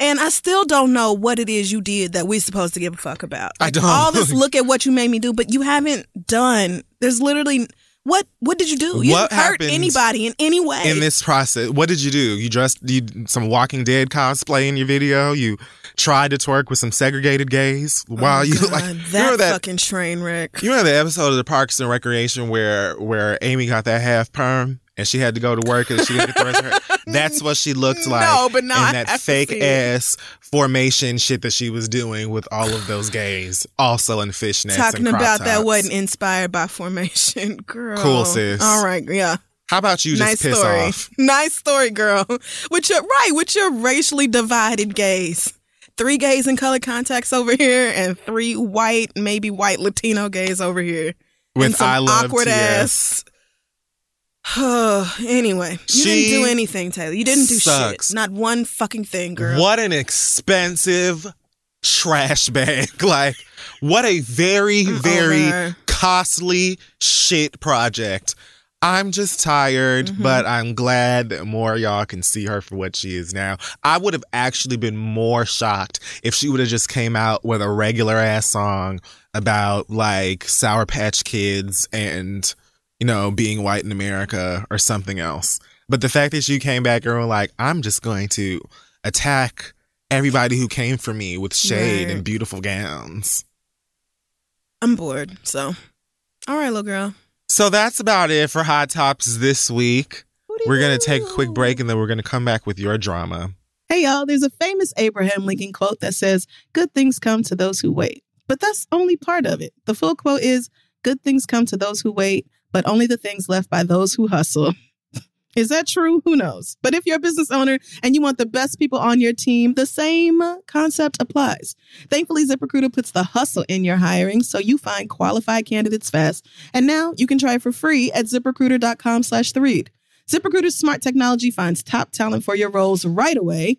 And I still don't know what it is you did that we're supposed to give a fuck about. I don't. All this look at what you made me do, but you haven't done. There's literally what what did you do? You What hurt anybody in any way. in this process, what did you do? You dressed you some Walking Dead cosplay in your video. You tried to twerk with some segregated gays while oh, you Oh, God, like that, you that fucking train wreck. you remember the episode of the Parks and Recreation where where Amy got that half perm and she had to go to work and she didn't get the rest of her. That's what she looked like. No, but now I in that fake ass formation shit that she was doing with all of those gays, also in fishnets. Talking about that wasn't inspired by formation, girl. Cool, sis. All right, yeah. How about you just nice piss story. off? Nice story, girl. With your right, with your racially divided gays. Three gays in color contacts over here, and three white, maybe white Latino gays over here. With and some I love awkward TS. ass. anyway, you She didn't do anything, Taylor. You didn't do sucks. shit. Not one fucking thing, girl. What an expensive trash bag. Like, what a very, very over costly shit project. I'm just tired, Mm-hmm. but I'm glad that more y'all can see her for what she is now. I would have actually been more shocked if she would have just came out with a regular ass song about like Sour Patch Kids and, you know, being white in America or something else. But the fact that you came back and were like, I'm just going to attack everybody who came for me with shade Right. and beautiful gowns. I'm bored. So, all right, little girl. So that's about it for Hot Tops this week. We're going to take a quick break and then we're going to come back with your drama. Hey, y'all, there's a famous Abraham Lincoln quote that says, Good things come to those who wait. But that's only part of it. The full quote is, Good things come to those who wait, but only the things left by those who hustle. Is that true? Who knows? But if you're a business owner and you want the best people on your team, the same concept applies. Thankfully, ZipRecruiter puts the hustle in your hiring so you find qualified candidates fast. And now you can try for free at ziprecruiter.com slash the read. ZipRecruiter's smart technology finds top talent for your roles right away.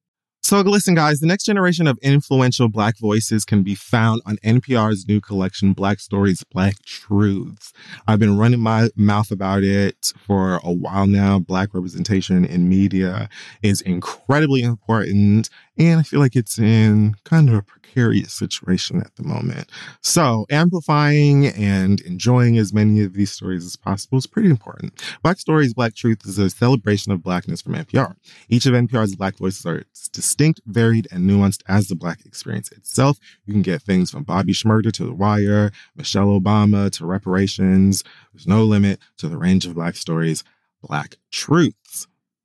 So, listen, guys, the next generation of influential Black voices can be found on NPR's new collection, Black Stories, Black Truths. I've been running my mouth about it for a while now. Black representation in media is incredibly important, and I feel like it's in kind of a precarious situation at the moment. So, amplifying and enjoying as many of these stories as possible is pretty important. Black Stories, Black Truth is a celebration of Blackness from NPR. Each of NPR's Black voices are distinct, varied, and nuanced as the Black experience itself. You can get things from Bobby Shmurda to The Wire, Michelle Obama to reparations. There's no limit to the range of Black stories, Black truths.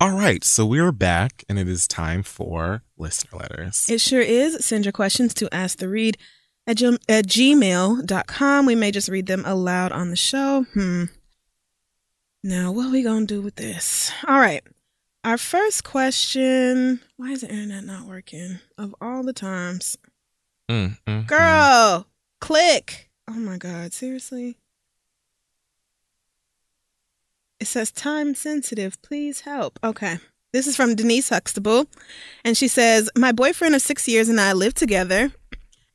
All right, so we're back and it is time for listener letters. It sure is. Send your questions to Ask the Read at, gm- at gmail.com. We may just read them aloud on the show. Hmm. Now, what are we going to do with this? All right. Our first question Why is the internet not working? Of all the times. Mm, mm, mm. Girl, click. Oh my God, seriously? It says time sensitive. Please help. Okay. This is from Denise Huxtable. And she says, My boyfriend of six years and I live together.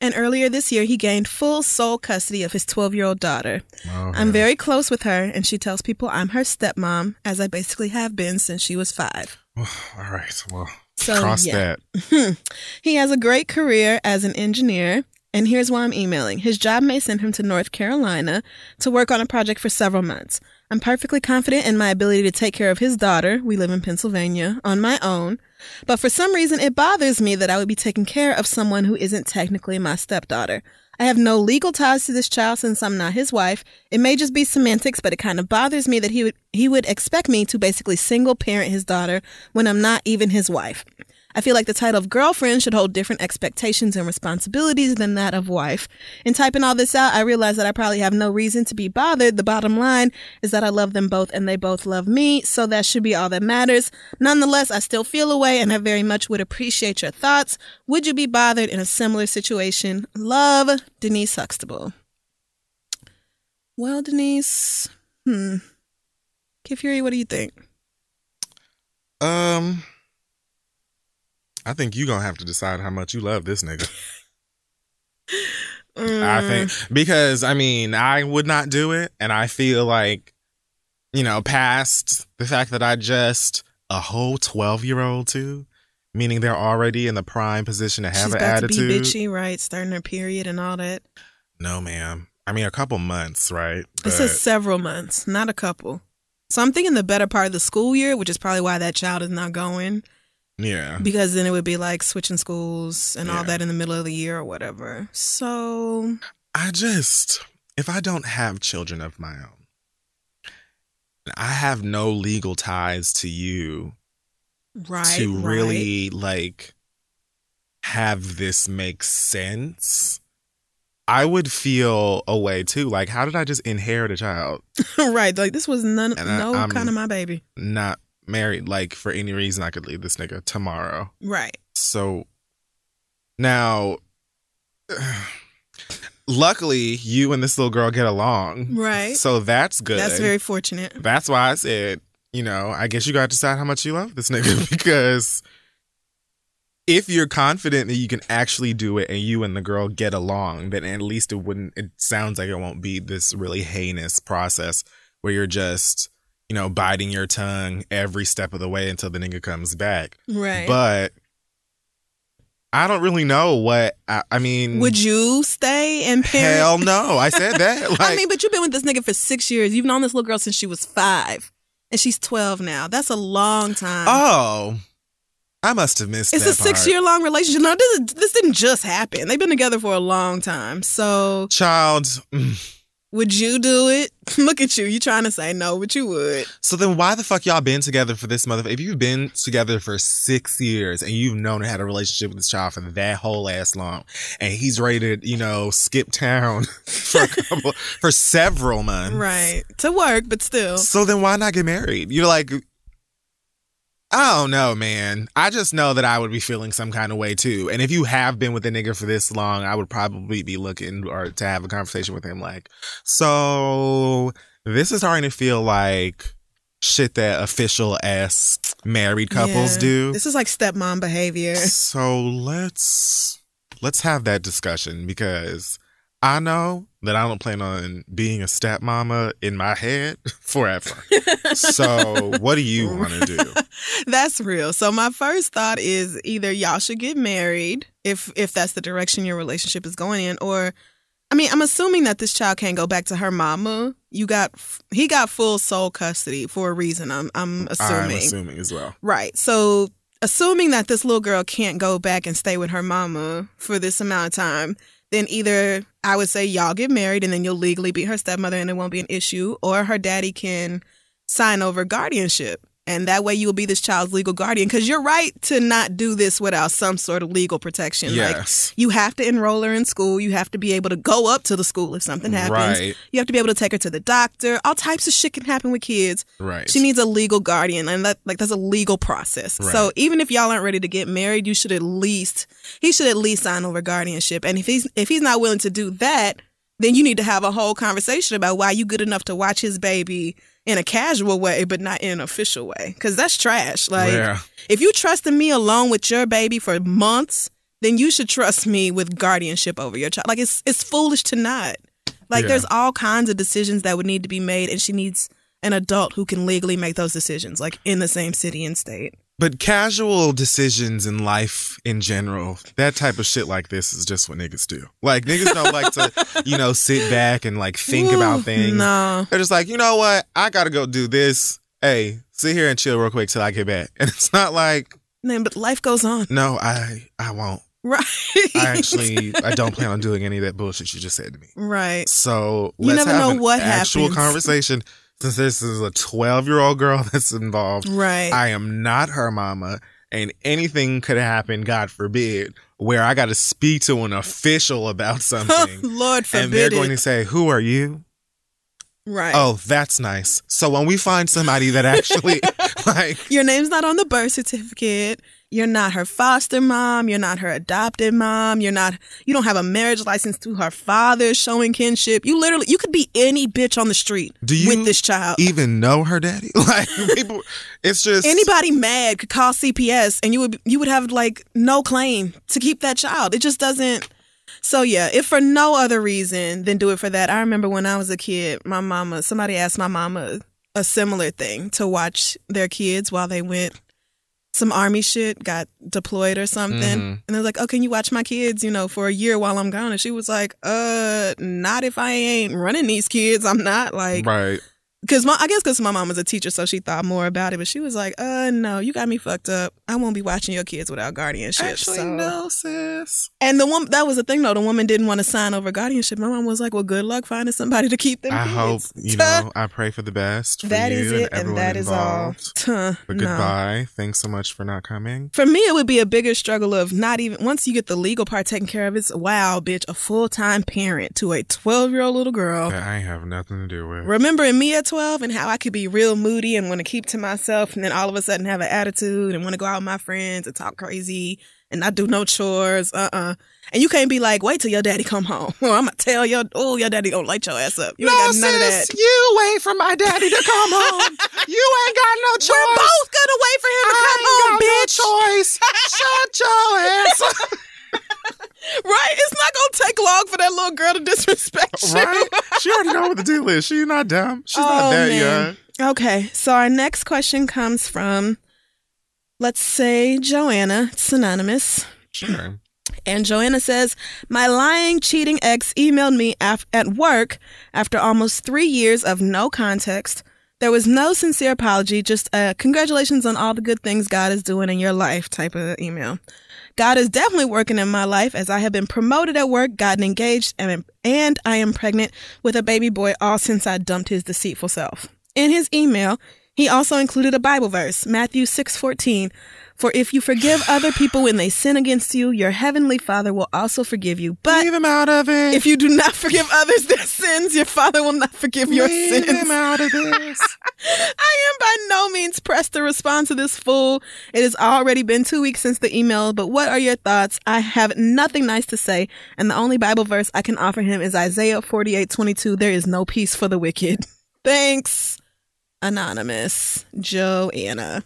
And earlier this year, he gained full sole custody of his 12 year old daughter. Oh, I'm very close with her, and she tells people I'm her stepmom, as I basically have been since she was five. All right, well, So, cross yeah. that. he has a great career as an engineer, and here's why I'm emailing. His job may send him to North Carolina to work on a project for several months. I'm perfectly confident in my ability to take care of his daughter, we live in Pennsylvania, on my own. But for some reason, it bothers me that I would be taking care of someone who isn't technically my stepdaughter. I have no legal ties to this child since I'm not his wife. It may just be semantics, but it kind of bothers me that he would he would expect me to basically single parent his daughter when I'm not even his wife. I feel like the title of girlfriend should hold different expectations and responsibilities than that of wife. In typing all this out, I realize that I probably have no reason to be bothered. The bottom line is that I love them both and they both love me, so that should be all that matters. Nonetheless, I still feel away and I very much would appreciate your thoughts. Would you be bothered in a similar situation? Love, Denise Huxtable. Well, Denise, hmm. Kid Fury, what do you think? Um, I think you're gonna have to decide how much you love this nigga. I Mm. think because I mean I would not do it, and I feel like you know past the fact that I just a whole twelve year old too, meaning they're already in the prime position to have she's an attitude. to be bitchy, right? Starting her period and all that. No, ma'am. I mean a couple months, right? It says several months, not a couple. So I'm thinking the better part of the school year, which is probably why that child is not going, yeah. because then it would be like switching schools and all that in the middle of the year or whatever. So I just, if I don't have children of my own, I have no legal ties to you right, to right. really like have this make sense. I would feel a way too. Like, how did I just inherit a child? right, like this was none, And no I'm- kind of my baby. Not married. Like, for any reason, I could leave this nigga tomorrow. Right. So now, luckily, you and this little girl get along. Right. So that's good. That's very fortunate. That's why I said, you know, I guess you got to decide how much you love this nigga because if you're confident that you can actually do it and you and the girl get along, then at least it wouldn't, it sounds like it won't be this really heinous process where you're just, you know, biting your tongue every step of the way until the nigga comes back. Right. But I don't really know what, I, I mean, would you stay and parent? hell no. I said that. Like, I mean, but you've been with this nigga for six years. You've known this little girl since she was five, and she's twelve now. That's a long time. oh, I must have missed it's a six-year-long relationship. No, this this didn't just happen. They've been together for a long time. So child. mm. Would you do it? Look at you. You trying to say no, but you would. So then, why the fuck y'all been together for this mother? If you've been together for six years and you've known and had a relationship with this child for that whole ass long, and he's ready to, you know, skip town for a couple, for several months, Right. To work, but still. So then, why not get married? You're like, Oh, I don't know, man. I just know that I would be feeling some kind of way too. And if you have been with a nigga for this long, I would probably be looking or to have a conversation with him like, so this is starting to feel like shit that official ass married couples Yeah. do. This is like stepmom behavior. So let's let's have that discussion because I know that I don't plan on being a stepmama in my head forever. so what do you want to do? That's real. So my first thought is either y'all should get married if if that's the direction your relationship is going in or I mean, I'm assuming that this child can't go back to her mama. You got he got full sole custody for a reason. I'm I'm assuming. I'm assuming as well. Right. So assuming that this little girl can't go back and stay with her mama for this amount of time, then either I would say y'all get married and then you'll legally be her stepmother and it won't be an issue, or her daddy can sign over guardianship. And that way you will be this child's legal guardian because you're right to not do this without some sort of legal protection. Like Yes. you have to enroll her in school. You have to be able to go up to the school if something happens. Right. You have to be able to take her to the doctor. All types of shit can happen with kids. Right. She needs a legal guardian, and that like that's a legal process. right. So even if y'all aren't ready to get married, you should at least he should at least sign over guardianship. And if he's if he's not willing to do that, then you need to have a whole conversation about why you good enough to watch his baby in a casual way, but not in an official way, because that's trash. Like Yeah. if you trusted me alone with your baby for months, then you should trust me with guardianship over your child. Like it's it's foolish to not. Like Yeah. there's all kinds of decisions that would need to be made, and she needs an adult who can legally make those decisions, like in the same city and state. But casual decisions in life in general, that type of shit like this is just what niggas do. Like niggas don't like to, you know, sit back and like think Ooh, about things. No. They're just like, you know what? I gotta go do this. Hey, sit here and chill real quick till I get back. And it's not like, Man, but life goes on. no, I I won't. Right. I actually I don't plan on doing any of that bullshit you just said to me. Right. So You let's never have know what actual happens. conversation. Since this is a twelve year old girl that's involved, Right. I am not her mama, and anything could happen, God forbid, where I got to speak to an official about something, Lord forbid and they're going to say, "Who are you?" right. Oh, that's nice. So when we find somebody that actually like Your name's not on the birth certificate. You're not her foster mom. You're not her adopted mom. You're not, you don't have a marriage license to her father showing kinship. You literally, you could be any bitch on the street Do you with this child. even know her daddy? Like people, it's just Anybody mad could call CPS and you would, you would have like no claim to keep that child. It just doesn't, So yeah, if for no other reason than do it for that. I remember when I was a kid, my mama, somebody asked my mama a similar thing to watch their kids while they went some army shit, got deployed or something. Mhm. And they're like, "Oh, can you watch my kids, you know, for a year while I'm gone?" And she was like, "Uh, not if I ain't running these kids. I'm not like right. Cause my, I guess cause my mom was a teacher, so she thought more about it. But she was like, "Uh, no, you got me fucked up. I won't be watching your kids without guardianship." Actually, so. no, sis. And the woman that was the thing though. The woman didn't want to sign over guardianship. My mom was like, "Well, good luck finding somebody to keep them." I hope you know. I pray for the best. For that you is and it, and everyone that is all. involved. Tuh, But no. goodbye. Thanks so much for not coming. For me, it would be a bigger struggle of not even once you get the legal part taken care of. It's wow, bitch, a full time parent to a twelve year old little girl. That I have nothing to do with. Remembering me at 12 and how I could be real moody and want to keep to myself and then all of a sudden have an attitude and want to go out with my friends and talk crazy and not do no chores. Uh-uh. And you can't be like, wait till your daddy come home. Or I'm going to tell your, oh, your daddy going to light your ass up. You ain't got none of that. you wait for my daddy to come home. you ain't got no choice. We're both going to wait for him to come home, bitch. choice. Shut your ass up. Right? It's not going to take long for that little girl to disrespect you. right? She already know what the deal is. She's not dumb. She's not Oh, that man. young. Okay, so our next question comes from, let's say, Joanna. It's anonymous. Sure. And Joanna says, My lying, cheating ex emailed me af- at work after almost three years of no context. There was no sincere apology, just a congratulations on all the good things God is doing in your life type of email. God is definitely working in my life as I have been promoted at work, gotten engaged, and, and I am pregnant with a baby boy all since I dumped his deceitful self. In his email, he also included a Bible verse, Matthew 6:14, for if you forgive other people when they sin against you, your heavenly Father will also forgive you. But Leave him out of it. if you do not forgive others their sins, your Father will not forgive your Leave sins. him out of this. I am by no means pressed to respond to this fool. It has already been two weeks since the email, but what are your thoughts? I have nothing nice to say, and the only Bible verse I can offer him is Isaiah 48 22. There is no peace for the wicked. Thanks, Anonymous Joanna.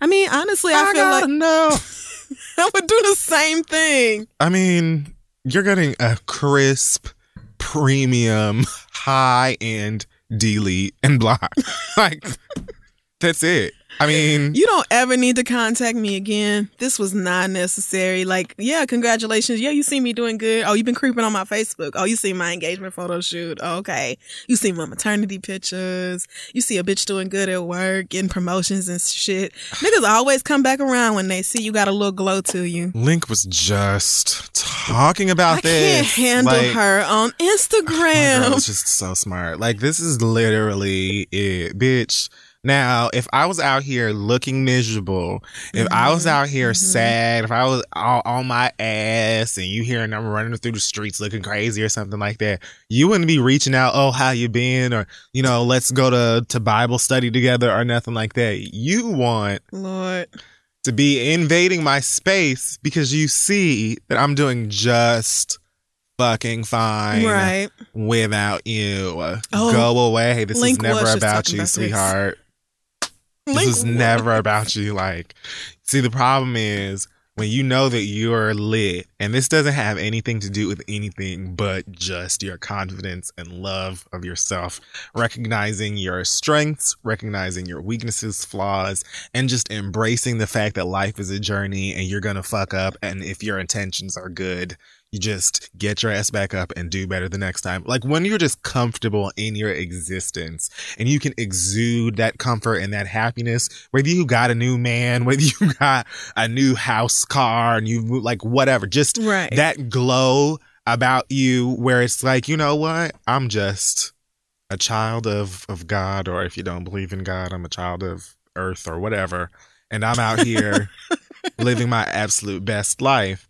I mean, honestly, I, I feel like no, I would do the same thing. I mean, you're getting a crisp, premium, high end delete and block. like, that's it. I mean, You don't ever need to contact me again. This was not necessary. Like, yeah, congratulations. Yeah, you see me doing good. Oh, you've been creeping on my Facebook. Oh, you see my engagement photo shoot. Oh, okay. You see my maternity pictures. You see a bitch doing good at work, getting promotions and shit. Niggas always come back around when they see you got a little glow to you. Link was just talking about I this. can't handle like, her on Instagram. is just so smart. Like this is literally it, bitch. Now, if I was out here looking miserable, if I was Mhm, out here mhm. sad, if I was all on my ass and you hearing I'm running through the streets looking crazy or something like that, you wouldn't be reaching out, oh, how you been? Or, you know, let's go to, to Bible study together or nothing like that. You want Lord. to be invading my space because you see that I'm doing just fucking fine Right. without you. Oh, Go away. This Link is never about you, about sweetheart. This Link is was- never about you. Like, see, the problem is when you know that you're lit, and this doesn't have anything to do with anything but just your confidence and love of yourself, recognizing your strengths, recognizing your weaknesses, flaws, and just embracing the fact that life is a journey and you're gonna fuck up. And if your intentions are good, you just get your ass back up and do better the next time. Like when you're just comfortable in your existence and you can exude that comfort and that happiness, whether you got a new man, whether you got a new house, car, and you like whatever, just Right. that glow about you where it's like, you know what? I'm just a child of, of God, or if you don't believe in God, I'm a child of earth or whatever. And I'm out here living my absolute best life.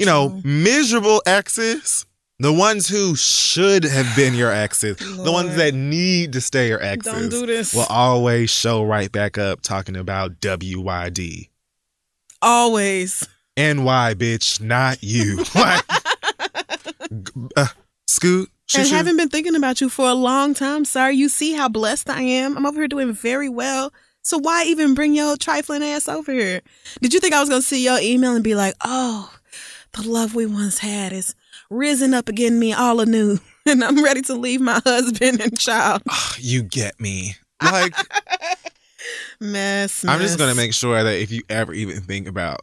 You know, miserable exes, the ones who should have been your exes, the ones that need to stay your exes, Don't do this. will always show right back up talking about WYD. Always. NY, bitch, not you. Like, uh, Scoot, I shoot you. haven't been thinking about you for a long time. Sorry, you see how blessed I am. I'm over here doing very well. So why even bring your trifling ass over here? Did you think I was gonna see your email and be like, oh, the love we once had is risen up again me all anew, and I'm ready to leave my husband and child. Ah, you get me. Like, Mess. I'm just going to make sure that if you ever even think about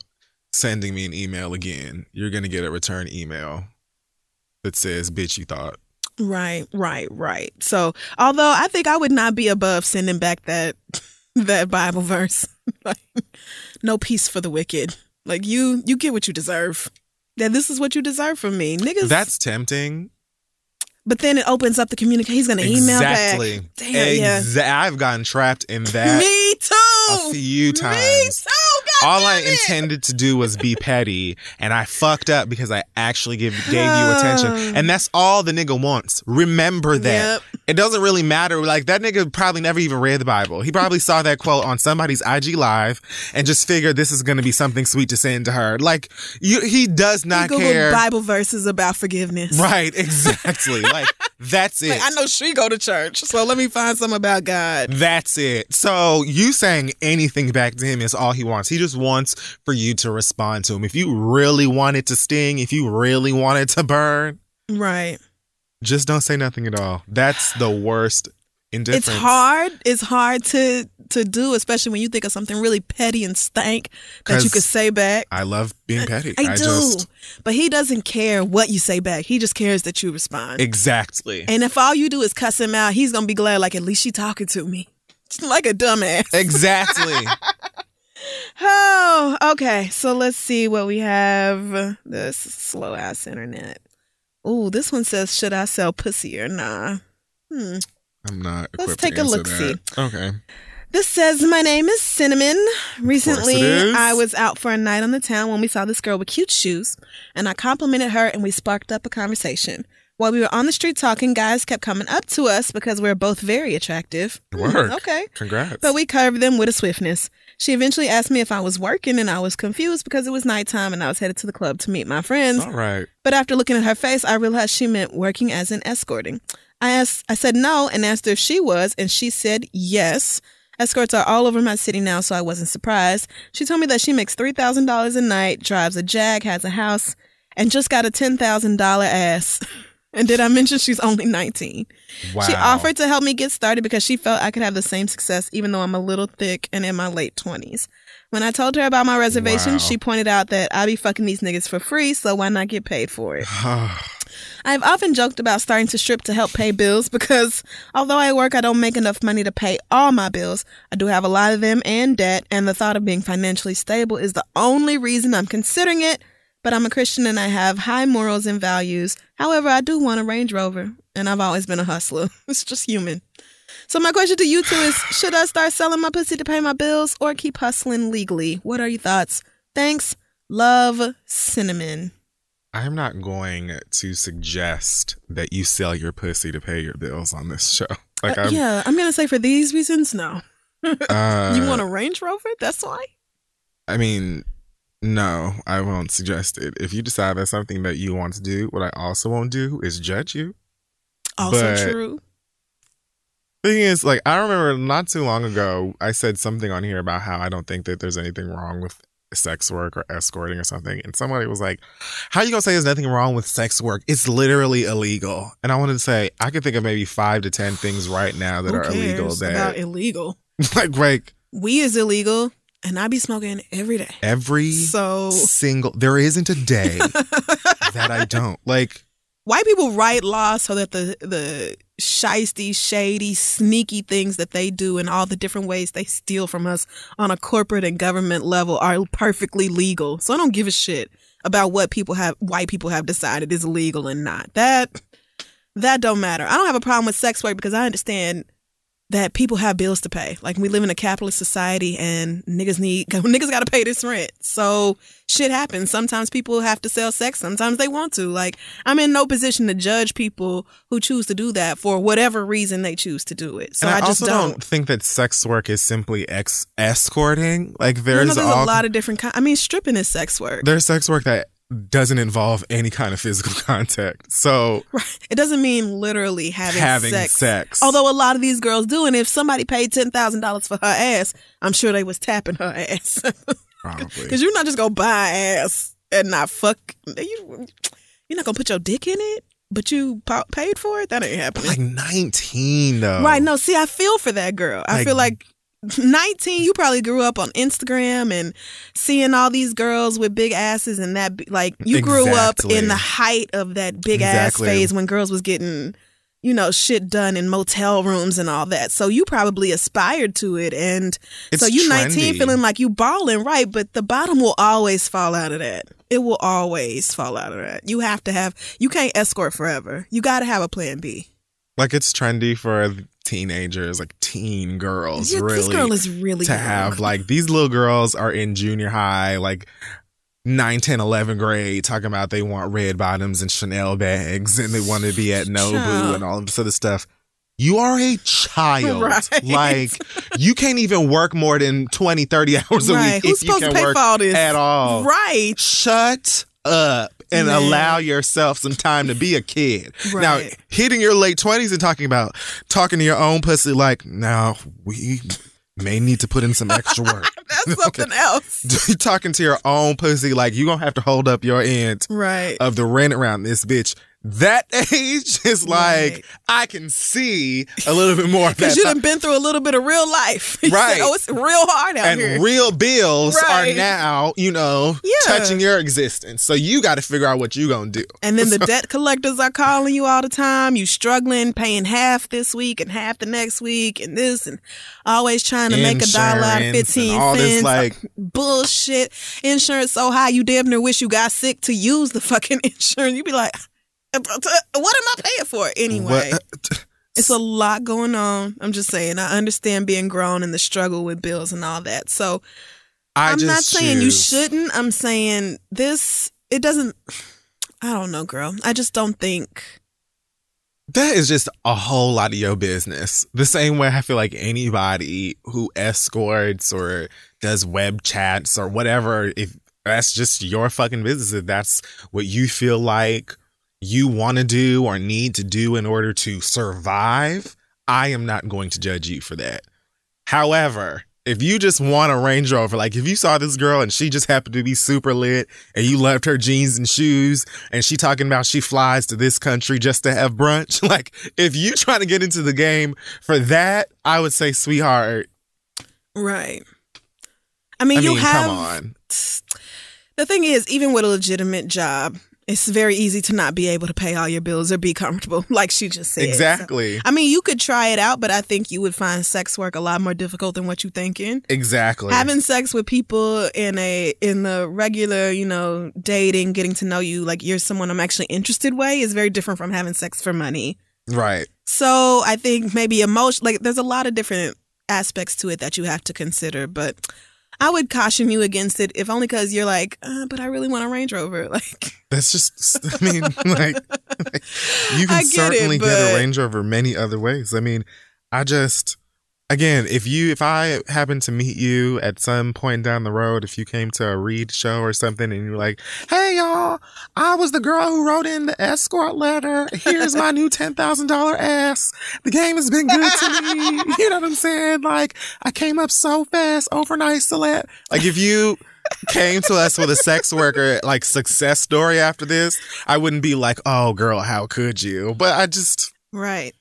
sending me an email again, you're going to get a return email that says, bitch, you thought. Right, right, right. So, although I think I would not be above sending back that that Bible verse, like, no peace for the wicked. Like you, you get what you deserve. That this is what you deserve from me, niggas. That's tempting. But then it opens up the communication. He's gonna email exactly. back. Damn, yeah. I've gotten trapped in that Me too. a few Me times. too. All I intended to do was be petty, and I fucked up because I actually give, gave you attention. Oh. And that's all the nigga wants. Remember that. Yep. It doesn't really matter. Like, that nigga probably never even read the Bible. He probably saw that quote on somebody's IG Live and just figured this is going to be something sweet to send to her. Like, you, he does He not Googled care. Bible verses about forgiveness. Right, exactly. like, that's it. Like, I know she go to church, so let me find some about God. That's it. So you saying anything back to him is all he wants. He just wants for you to respond to him. If you really want it to sting, if you really want it to burn, Right. just don't say nothing at all. That's the worst indifference. It's hard. It's hard to to do, especially when you think of something really petty and stank that you could say back. I love being petty. I, do, just but he doesn't care what you say back. He just cares that you respond. exactly. and if all you do is cuss him out, he's gonna be glad. Like at least she talking to me, like a dumbass. exactly. Oh, okay. So let's see what we have. This slow ass internet. Ooh, this one says, "Should I sell pussy or nah?" Hmm. I'm not. Let's take a look-see. Okay. This says, My name is Cinnamon. Recently. I was out for a night on the town when we saw this girl with cute shoes, and I complimented her and we sparked up a conversation. While we were on the street talking, guys kept coming up to us because we are both very attractive. Hmm, Work. okay. Congrats. But we curved them with a swiftness. She eventually asked me if I was working, and I was confused because it was nighttime and I was headed to the club to meet my friends. all right. But after looking at her face, I realized she meant working as an escorting. I asked, I said no and asked her if she was, and she said yes. Escorts are all over my city now, so I wasn't surprised. She told me that she makes $3,000 a night, drives a Jag, has a house, and just got a $10,000 ass. And did I mention she's only 19? Wow. She offered to help me get started because she felt I could have the same success even though I'm a little thick and in my late 20s. When I told her about my reservation, Wow. she pointed out that I'd be fucking these niggas for free, so why not get paid for it? Ah. I've often joked about starting to strip to help pay bills because although I work, I don't make enough money to pay all my bills. I do have a lot of them and debt, and the thought of being financially stable is the only reason I'm considering it. But I'm a Christian and I have high morals and values. However, I do want a Range Rover, and I've always been a hustler. It's just human. So my question to you two is: Should I start selling my pussy to pay my bills, or keep hustling legally? What are your thoughts? Thanks. Love, cinnamon. I'm not going to suggest that you sell your pussy to pay your bills on this show. Like, Uh, I'm, yeah, I'm gonna say for these reasons, no. uh, you want a Range Rover? That's why. I mean, no, I won't suggest it. If you decide that's something that you want to do, what I also won't do is judge you. Also But- true. Thing is, like, I remember not too long ago, I said something on here about how I don't think that there's anything wrong with sex work or escorting or something. And somebody was like, How you gonna say there's nothing wrong with sex work? It's literally illegal. And I wanted to say, I could think of maybe five to 10 things right now that Who are illegal that, about illegal? like, like, We is illegal, and I be smoking every day. every So single, there isn't a day that I don't. Like, white people write laws so that the the shisty, shady, sneaky things that they do and all the different ways they steal from us on a corporate and government level are perfectly legal. So I don't give a shit about what people have white people have decided is legal and not. That that don't matter. I don't have a problem with sex work because I understand that people have bills to pay. Like we live in a capitalist society and niggas need niggas got to pay this rent. So shit happens. Sometimes people have to sell sex, sometimes they want to. Like I'm in no position to judge people who choose to do that for whatever reason they choose to do it. So and I, I, just also don't. don't. think that sex work is simply ex- escorting. Like No, there's, no, there's all a lot of different kind. I mean, stripping is sex work. there's sex work that doesn't involve any kind of physical contact. So Right. It doesn't mean literally having, having sex. sex. Although a lot of these girls do, and if somebody paid ten thousand dollars for her ass, I'm sure they was tapping her ass. probably. Because you're not just gonna buy ass and not fuck you. You're not gonna put your dick in it, but you paid for it. That ain't happening. Like 19 though. Right. No, see, I feel for that girl. I Like- feel like 19, you probably grew up on Instagram and seeing all these girls with big asses and that, like, you grew up in the height of that big Exactly. ass phase when girls was getting, you know, shit done in motel rooms and all that. So you probably aspired to it. And It's so you 19 feeling like you balling, right? But the bottom will always fall out of that. It will always fall out of that. You have to have, you can't escort forever. You got to have a plan B. Like it's trendy for teenagers, like teen girls, Yeah, really. this girl is really to young. have like these little girls are in junior high, like 9, 10, 11 grade, talking about they want red bottoms and Chanel bags and they want to be at Nobu Child. and all of this other stuff. You are a child. Right. Like, you can't even work more than 20, 30 hours a Right. week Who's if you supposed can to pay work for all this? at all. Right. Shut up and Man. allow yourself some time to be a kid. Now, hitting your late 20s and talking about talking to your own pussy like, now we may need to put in some extra work. That's something else. talking to your own pussy like you gonna have to hold up your end Right. of the rent around this bitch. That age is like Right. I can see a little bit more. Because you've been through a little bit of real life. Right. oh, it's real hard out and here. real bills Right. are now, you know, Yeah. touching your existence. So you got to figure out what you gonna do. and then the debt collectors are calling you all the time. You struggling, paying half this week and half the next week, and this, and always trying to make a dollar out of fifteen all this, cents. like- bullshit. Insurance so high, you damn near wish you got sick to use the fucking insurance. You'd be like, Uh, what am I paying for anyway? What- uh, It's a lot going on. I'm just saying. I understand being grown and the struggle with bills and all that. So I I'm not saying you shouldn't. I'm saying this. It doesn't. I don't know, girl. I just don't think. That is just a whole lot of your business. The same way I feel like anybody who escorts or does web chats or whatever, if that's just your fucking business, if that's what you feel like you want to do or need to do in order to survive, I am not going to judge you for that. However, if you just want a Range Rover, like if you saw this girl and she just happened to be super lit and you loved her jeans and shoes and she talking about she flies to this country just to have brunch, like if you trying to get into the game for that, I would say, sweetheart, Right. I mean, I you mean, have. come on. The thing is, even with a legitimate job, it's very easy to not be able to pay all your bills or be comfortable, like she just said. So- Exactly. I mean, you could try it out, but I think you would find sex work a lot more difficult than what you're thinking. Exactly. Having sex with people in a in the regular, you know, dating, getting to know you like you're someone I'm actually interested way is very different from having sex for money. right. So I think maybe emotion like there's a lot of different aspects to it that you have to consider, but I would caution you against it if only because you're like, uh, but I really want a Range Rover. Like, That's just, I mean, like, you can get it, certainly get a Range Rover many other ways. I mean, I just, again, if you, if I happen to meet you at some point down the road, if you came to a read show or something and you're like, hey, y'all, I was the girl who wrote in the escort letter. Here's my new $10,000 ass. The game has been good to me. You know what I'm saying? Like, I came up so fast overnight, celeb. Like, if you, came to us with a sex worker like success story after this, I wouldn't be like, "Oh, girl, how could you?" But I just, right.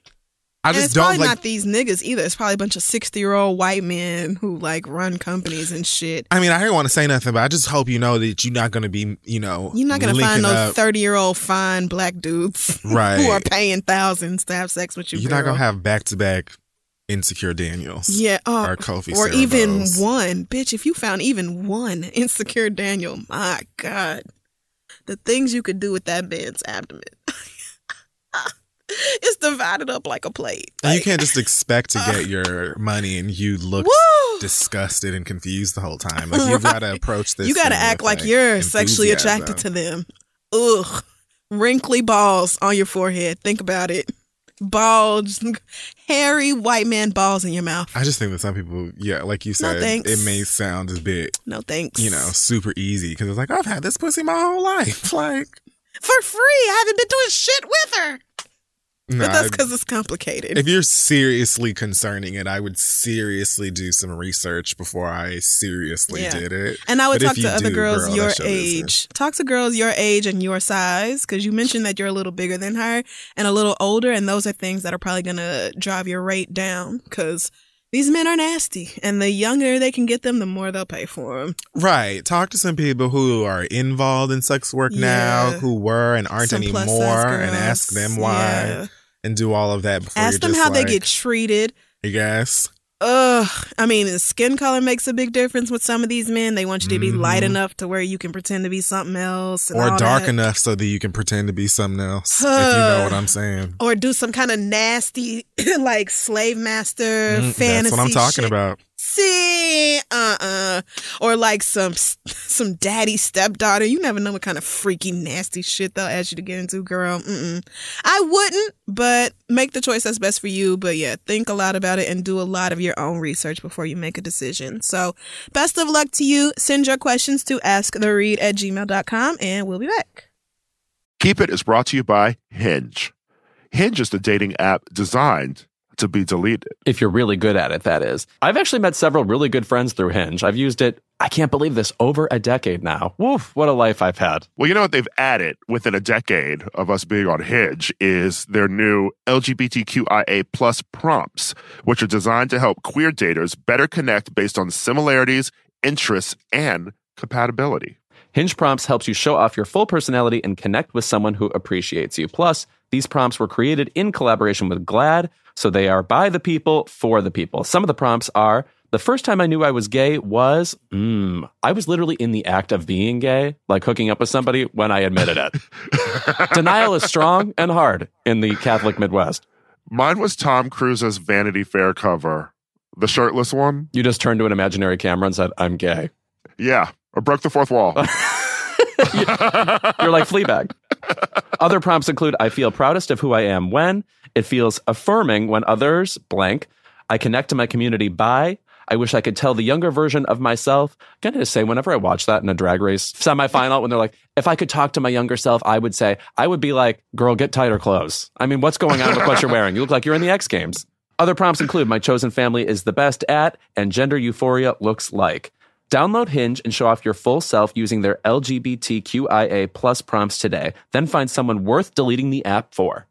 I and just it's don't probably like. not these niggas either. It's probably a bunch of 60 year old white men who like run companies and shit. I mean, I don't want to say nothing, but I just hope you know that you're not going to be, you know, You're not gonna find no up. 30 year old fine black dudes Right. who are paying thousands to have sex with you. You're not gonna have back to back insecure Daniels. Yeah, uh, or Kofi or even Cerebos. one, bitch. If you found even one insecure Daniel, my God, the things you could do with that man's abdomen. it's divided up like a plate. And you can't just expect to get your money and you look disgusted and confused the whole time. Like you've got to approach this. You got to act with, like you're sexually attracted to them. Ugh, wrinkly balls on your forehead. Think about it. Balls, hairy white man balls in your mouth. I just think that some people, yeah, like you said, thanks. it may sound a bit, No thanks. you know, super easy because it's like I've had this pussy my whole life. Like, for free. I haven't been doing shit with her. No, but that's because it's complicated. if you're seriously concerning it, I would seriously do some research before I seriously Yeah. did it. And I would But talk to other do, girls girl, your age. Talk to girls your age and your size because you mentioned that you're a little bigger than her and a little older, and those are things that are probably going to drive your rate down because these men are nasty, and the younger they can get them, the more they'll pay for them. Right. Talk to some people who are involved in sex work now, who were and aren't Some anymore, and ask them why, Yeah. And do all of that before Ask them how they get treated. I guess. Ugh. I mean, skin color makes a big difference with some of these men. They want you to be light Mhm. enough to where you can pretend to be something else. and Or dark that. enough so that you can pretend to be something else. if you know what I'm saying. Or do some kind of nasty, like slave master Mm, fantasy. That's what I'm talking shit. about. Uh, uh or like some some daddy stepdaughter. You never know what kind of freaky nasty shit they'll ask you to get into, girl. Mm-mm. I wouldn't, but make the choice that's best for you. But yeah, think a lot about it and do a lot of your own research before you make a decision. So, best of luck to you. Send your questions to asktheread at gmail.com and we'll be back. Keep It is brought to you by Hinge. Hinge is the dating app designed to be deleted. if you're really good at it, that is. I've actually met several really good friends through Hinge. I've used it, I can't believe this, over a decade now. Woof, what a life I've had. Well, you know what they've added within a decade of us being on Hinge is their new LGBTQIA plus prompts, which are designed to help queer daters better connect based on similarities, interests, and compatibility. Hinge Prompts helps you show off your full personality and connect with someone who appreciates you. Plus, these prompts were created in collaboration with GLAAD, so they are by the people for the people. Some of the prompts are the first time I knew I was gay was, mm, I was literally in the act of being gay, like hooking up with somebody when I admitted it. Denial is strong and hard in the Catholic Midwest. Mine was Tom Cruise's Vanity Fair cover, the shirtless one. You just turned to an imaginary camera and said, I'm gay. Yeah, I broke the fourth wall. You're like Fleabag. Other prompts include I feel proudest of who I am when, it feels affirming when others blank, I connect to my community by, I wish I could tell the younger version of myself. I'm to say, whenever I watch that in a drag race semifinal, when they're like, if I could talk to my younger self, I would say, I would be like, girl, get tighter clothes. I mean, what's going on with what you're wearing? You look like you're in the X Games. Other prompts include my chosen family is the best at, and gender euphoria looks like. Download Hinge and show off your full self using their LGBTQIA plus prompts today. Then find someone worth deleting the app for.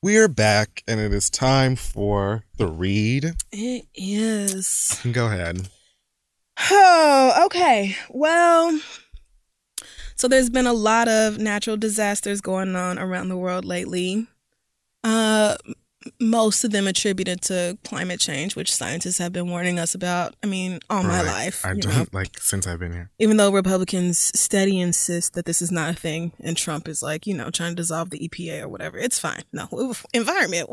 We're back, and it is time for the read. It is. Go ahead. Oh, okay. Well, so there's been a lot of natural disasters going on around the world lately. Uh, m- most of them attributed to climate change, which scientists have been warning us about. I mean, all my Right. life. I don't know. like since I've been here. Even though Republicans steady insist that this is not a thing, and Trump is like, you know, trying to dissolve the EPA or whatever. It's fine. No, environment.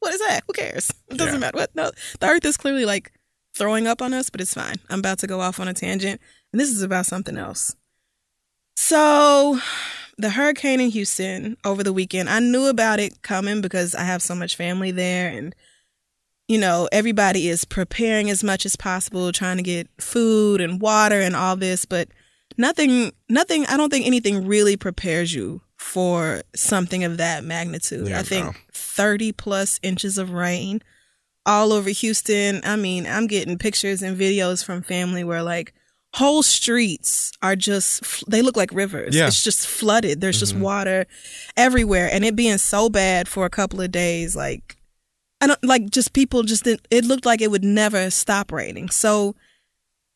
What is that? Who cares? It doesn't Yeah. matter. What? No, the Earth is clearly like throwing up on us, but it's fine. I'm about to go off on a tangent, and this is about something else. So, the hurricane in Houston over the weekend, I knew about it coming because I have so much family there, and you know, everybody is preparing as much as possible, trying to get food and water and all this, but nothing, nothing, I don't think anything really prepares you for something of that magnitude. Yeah, I think no. 30 plus inches of rain all over Houston. I mean, I'm getting pictures and videos from family where like whole streets are just they look like rivers. Yeah. It's just flooded. There's just Mhm. water everywhere and it being so bad for a couple of days like I don't like just people just didn't, it looked like it would never stop raining. So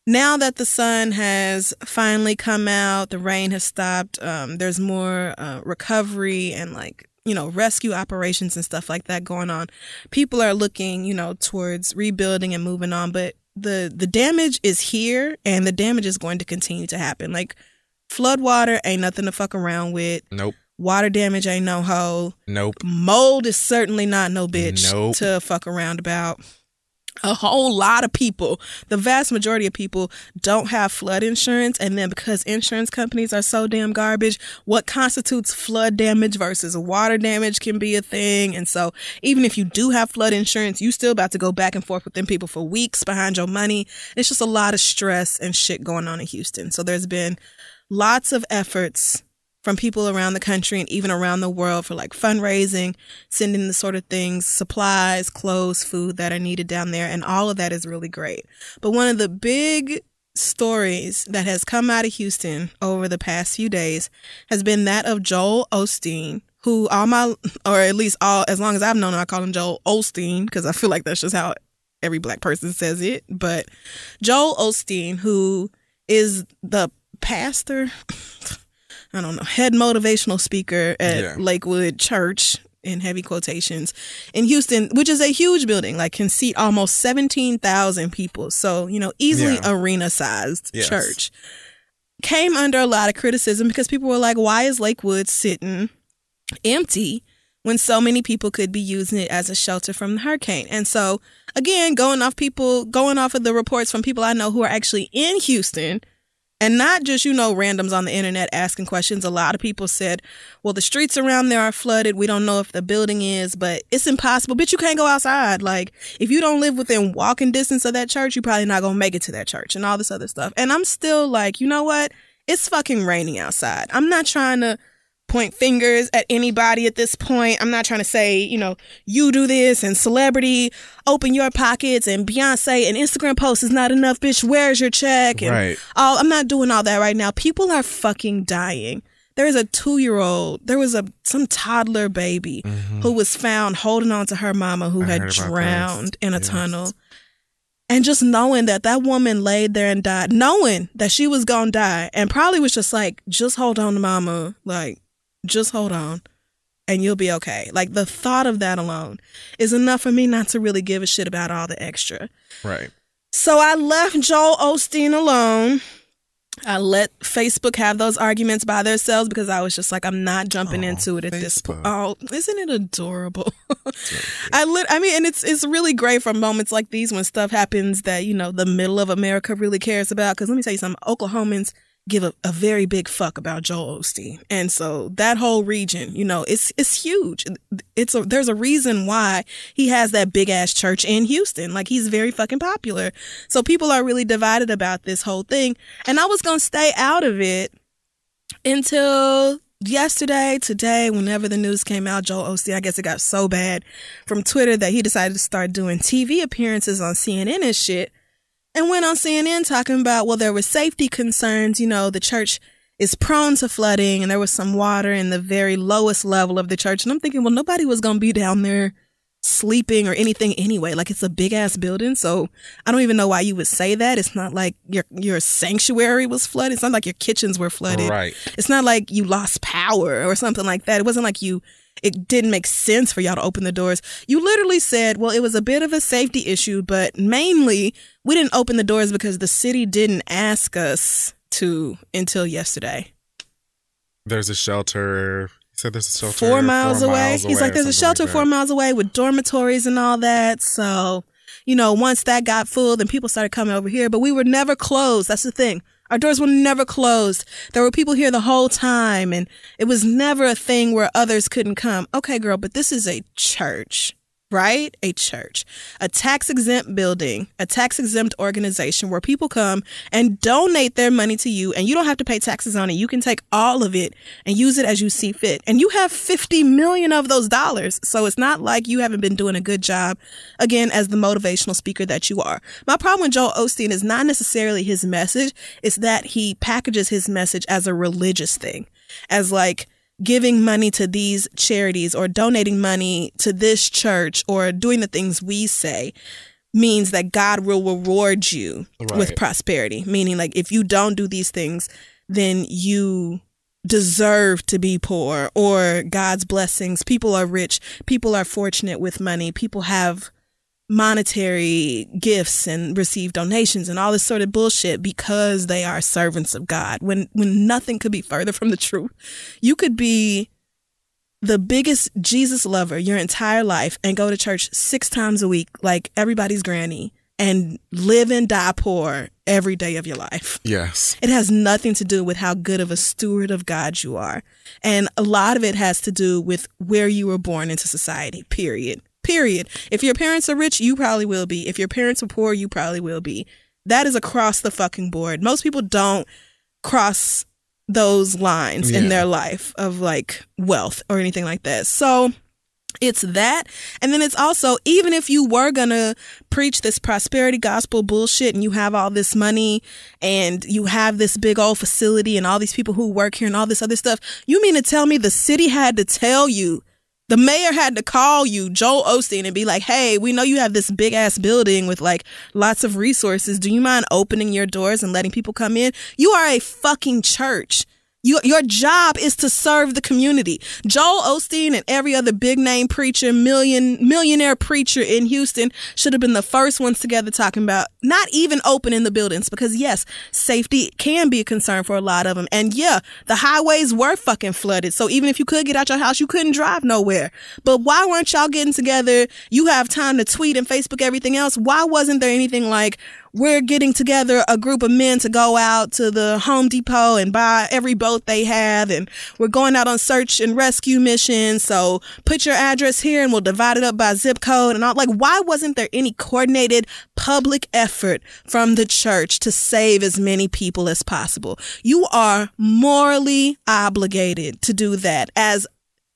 now that the sun has finally come out, the rain has stopped. Um, there's more uh, recovery and like you know rescue operations and stuff like that going on. People are looking you know towards rebuilding and moving on, but the the damage is here and the damage is going to continue to happen. Like flood water ain't nothing to fuck around with. Nope. Water damage ain't no hoe. Nope. Mold is certainly not no bitch Nope. to fuck around about. A whole lot of people, the vast majority of people, don't have flood insurance. And then because insurance companies are so damn garbage, what constitutes flood damage versus water damage can be a thing. And so even if you do have flood insurance, you still about to go back and forth with them people for weeks behind your money. It's just a lot of stress and shit going on in Houston. So there's been lots of efforts from people around the country and even around the world for like fundraising, sending the sort of things, supplies, clothes, food that are needed down there. And all of that is really great. But one of the big stories that has come out of Houston over the past few days has been that of Joel Osteen, who all my, or at least all, as long as I've known him, I call him Joel Osteen because I feel like that's just how every black person says it. But Joel Osteen, who is the pastor, I don't know, head motivational speaker at Yeah. Lakewood Church in heavy quotations in Houston, which is a huge building, like can seat almost 17,000 people. So, you know, easily Yeah. arena sized Yes. church. Came under a lot of criticism because people were like, why is Lakewood sitting empty when so many people could be using it as a shelter from the hurricane? And so, again, going off people, going off of the reports from people I know who are actually in Houston, and not just, you know, randoms on the internet asking questions. A lot of people said, well, the streets around there are flooded. We don't know if the building is, but it's impossible. Bitch, you can't go outside. Like, if you don't live within walking distance of that church, you're probably not gonna make it to that church and all this other stuff. And I'm still like, you know what? It's fucking raining outside. I'm not trying to point fingers at anybody at this point. I'm not trying to say, you know, you do this and celebrity, open your pockets and Beyonce and Instagram post is not enough, bitch. Where's your check? And Right. all I'm not doing all that right now. People are fucking dying. There is a two year old, there was a some toddler baby who was found holding on to her mama who Mm-hmm. I had drowned in a Yes. tunnel. And just knowing that that woman laid there and died, knowing that she was gonna die, and probably was just like, just hold on to mama, like, just hold on, and you'll be okay. Like the thought of that alone is enough for me not to really give a shit about all the extra. Right. So I left Joel Osteen alone. I let Facebook have those arguments by themselves because I was just like, I'm not jumping Oh, into it at this point. Oh, isn't it adorable? I lit. I mean, and it's it's really great for moments like these when stuff happens that you know the middle of America really cares about. Because let me tell you something, Oklahomans give a, a very big fuck about Joel Osteen, and so that whole region, you know, it's it's huge. It's a, there's a reason why he has that big ass church in Houston. Like he's very fucking popular. So people are really divided about this whole thing, and I was gonna stay out of it until yesterday, today, whenever the news came out, Joel Osteen, I guess it got so bad from Twitter that he decided to start doing TV appearances on CNN and shit. And went on CNN talking about, well, there were safety concerns. You know, the church is prone to flooding and there was some water in the very lowest level of the church. And I'm thinking, well, nobody was going to be down there sleeping or anything anyway. Like it's a big ass building. So I don't even know why you would say that. It's not like your, your sanctuary was flooded. It's not like your kitchens were flooded. Right. It's not like you lost power or something like that. It wasn't like you, it didn't make sense for y'all to open the doors. You literally said, well, it was a bit of a safety issue, but mainly we didn't open the doors because the city didn't ask us to until yesterday. There's a shelter. He said there's a shelter Four miles four away. miles He's like, there's a shelter like four miles away with dormitories and all that. So, you know, once that got full, then people started coming over here, but we were never closed. That's the thing. Our doors were never closed. There were people here the whole time, and it was never a thing where others couldn't come. Okay, girl, but this is a church, right? A church, a tax exempt building, a tax exempt organization where people come and donate their money to you, and you don't have to pay taxes on it. You can take all of it and use it as you see fit. And you have 50 million of those dollars. So it's not like you haven't been doing a good job, again, as the motivational speaker that you are. My problem with Joel Osteen is not necessarily his message, it's that he packages his message as a religious thing, as like, giving money to these charities or donating money to this church or doing the things we say means that God will reward you with prosperity. Meaning, like, if you don't do these things, then you deserve to be poor or God's blessings. People are rich. People are fortunate with money. People have monetary gifts and receive donations and all this sort of bullshit because they are servants of God. When when nothing could be further from the truth. You could be the biggest Jesus lover your entire life and go to church 6 times a week like everybody's granny and live and die poor every day of your life. Yes. It has nothing to do with how good of a steward of God you are. And a lot of it has to do with where you were born into society, period. Period. If your parents are rich, you probably will be. If your parents are poor, you probably will be. That is across the fucking board. Most people don't cross those lines in their life of like wealth or anything like that. So it's that. And then it's also, even if you were going to preach this prosperity gospel bullshit and you have all this money and you have this big old facility and all these people who work here and all this other stuff, you mean to tell me the city had to tell you the mayor had to call you, Joel Osteen, and be like, hey, we know you have this big ass building with like lots of resources. Do you mind opening your doors and letting people come in? You are a fucking church. You, your job is to serve the community. Joel Osteen and every other big name preacher, million millionaire preacher in Houston should have been the first ones together talking about not even opening the buildings because yes, safety can be a concern for a lot of them. And yeah, the highways were fucking flooded. So even if you could get out your house, you couldn't drive nowhere. But why weren't y'all getting together? You have time to tweet and Facebook everything else. Why wasn't there anything like we're getting together a group of men to go out to the Home Depot and buy every boat they have. And we're going out on search and rescue missions. So put your address here and we'll divide it up by zip code and all. Like, why wasn't there any coordinated public effort from the church to save as many people as possible? You are morally obligated to do that as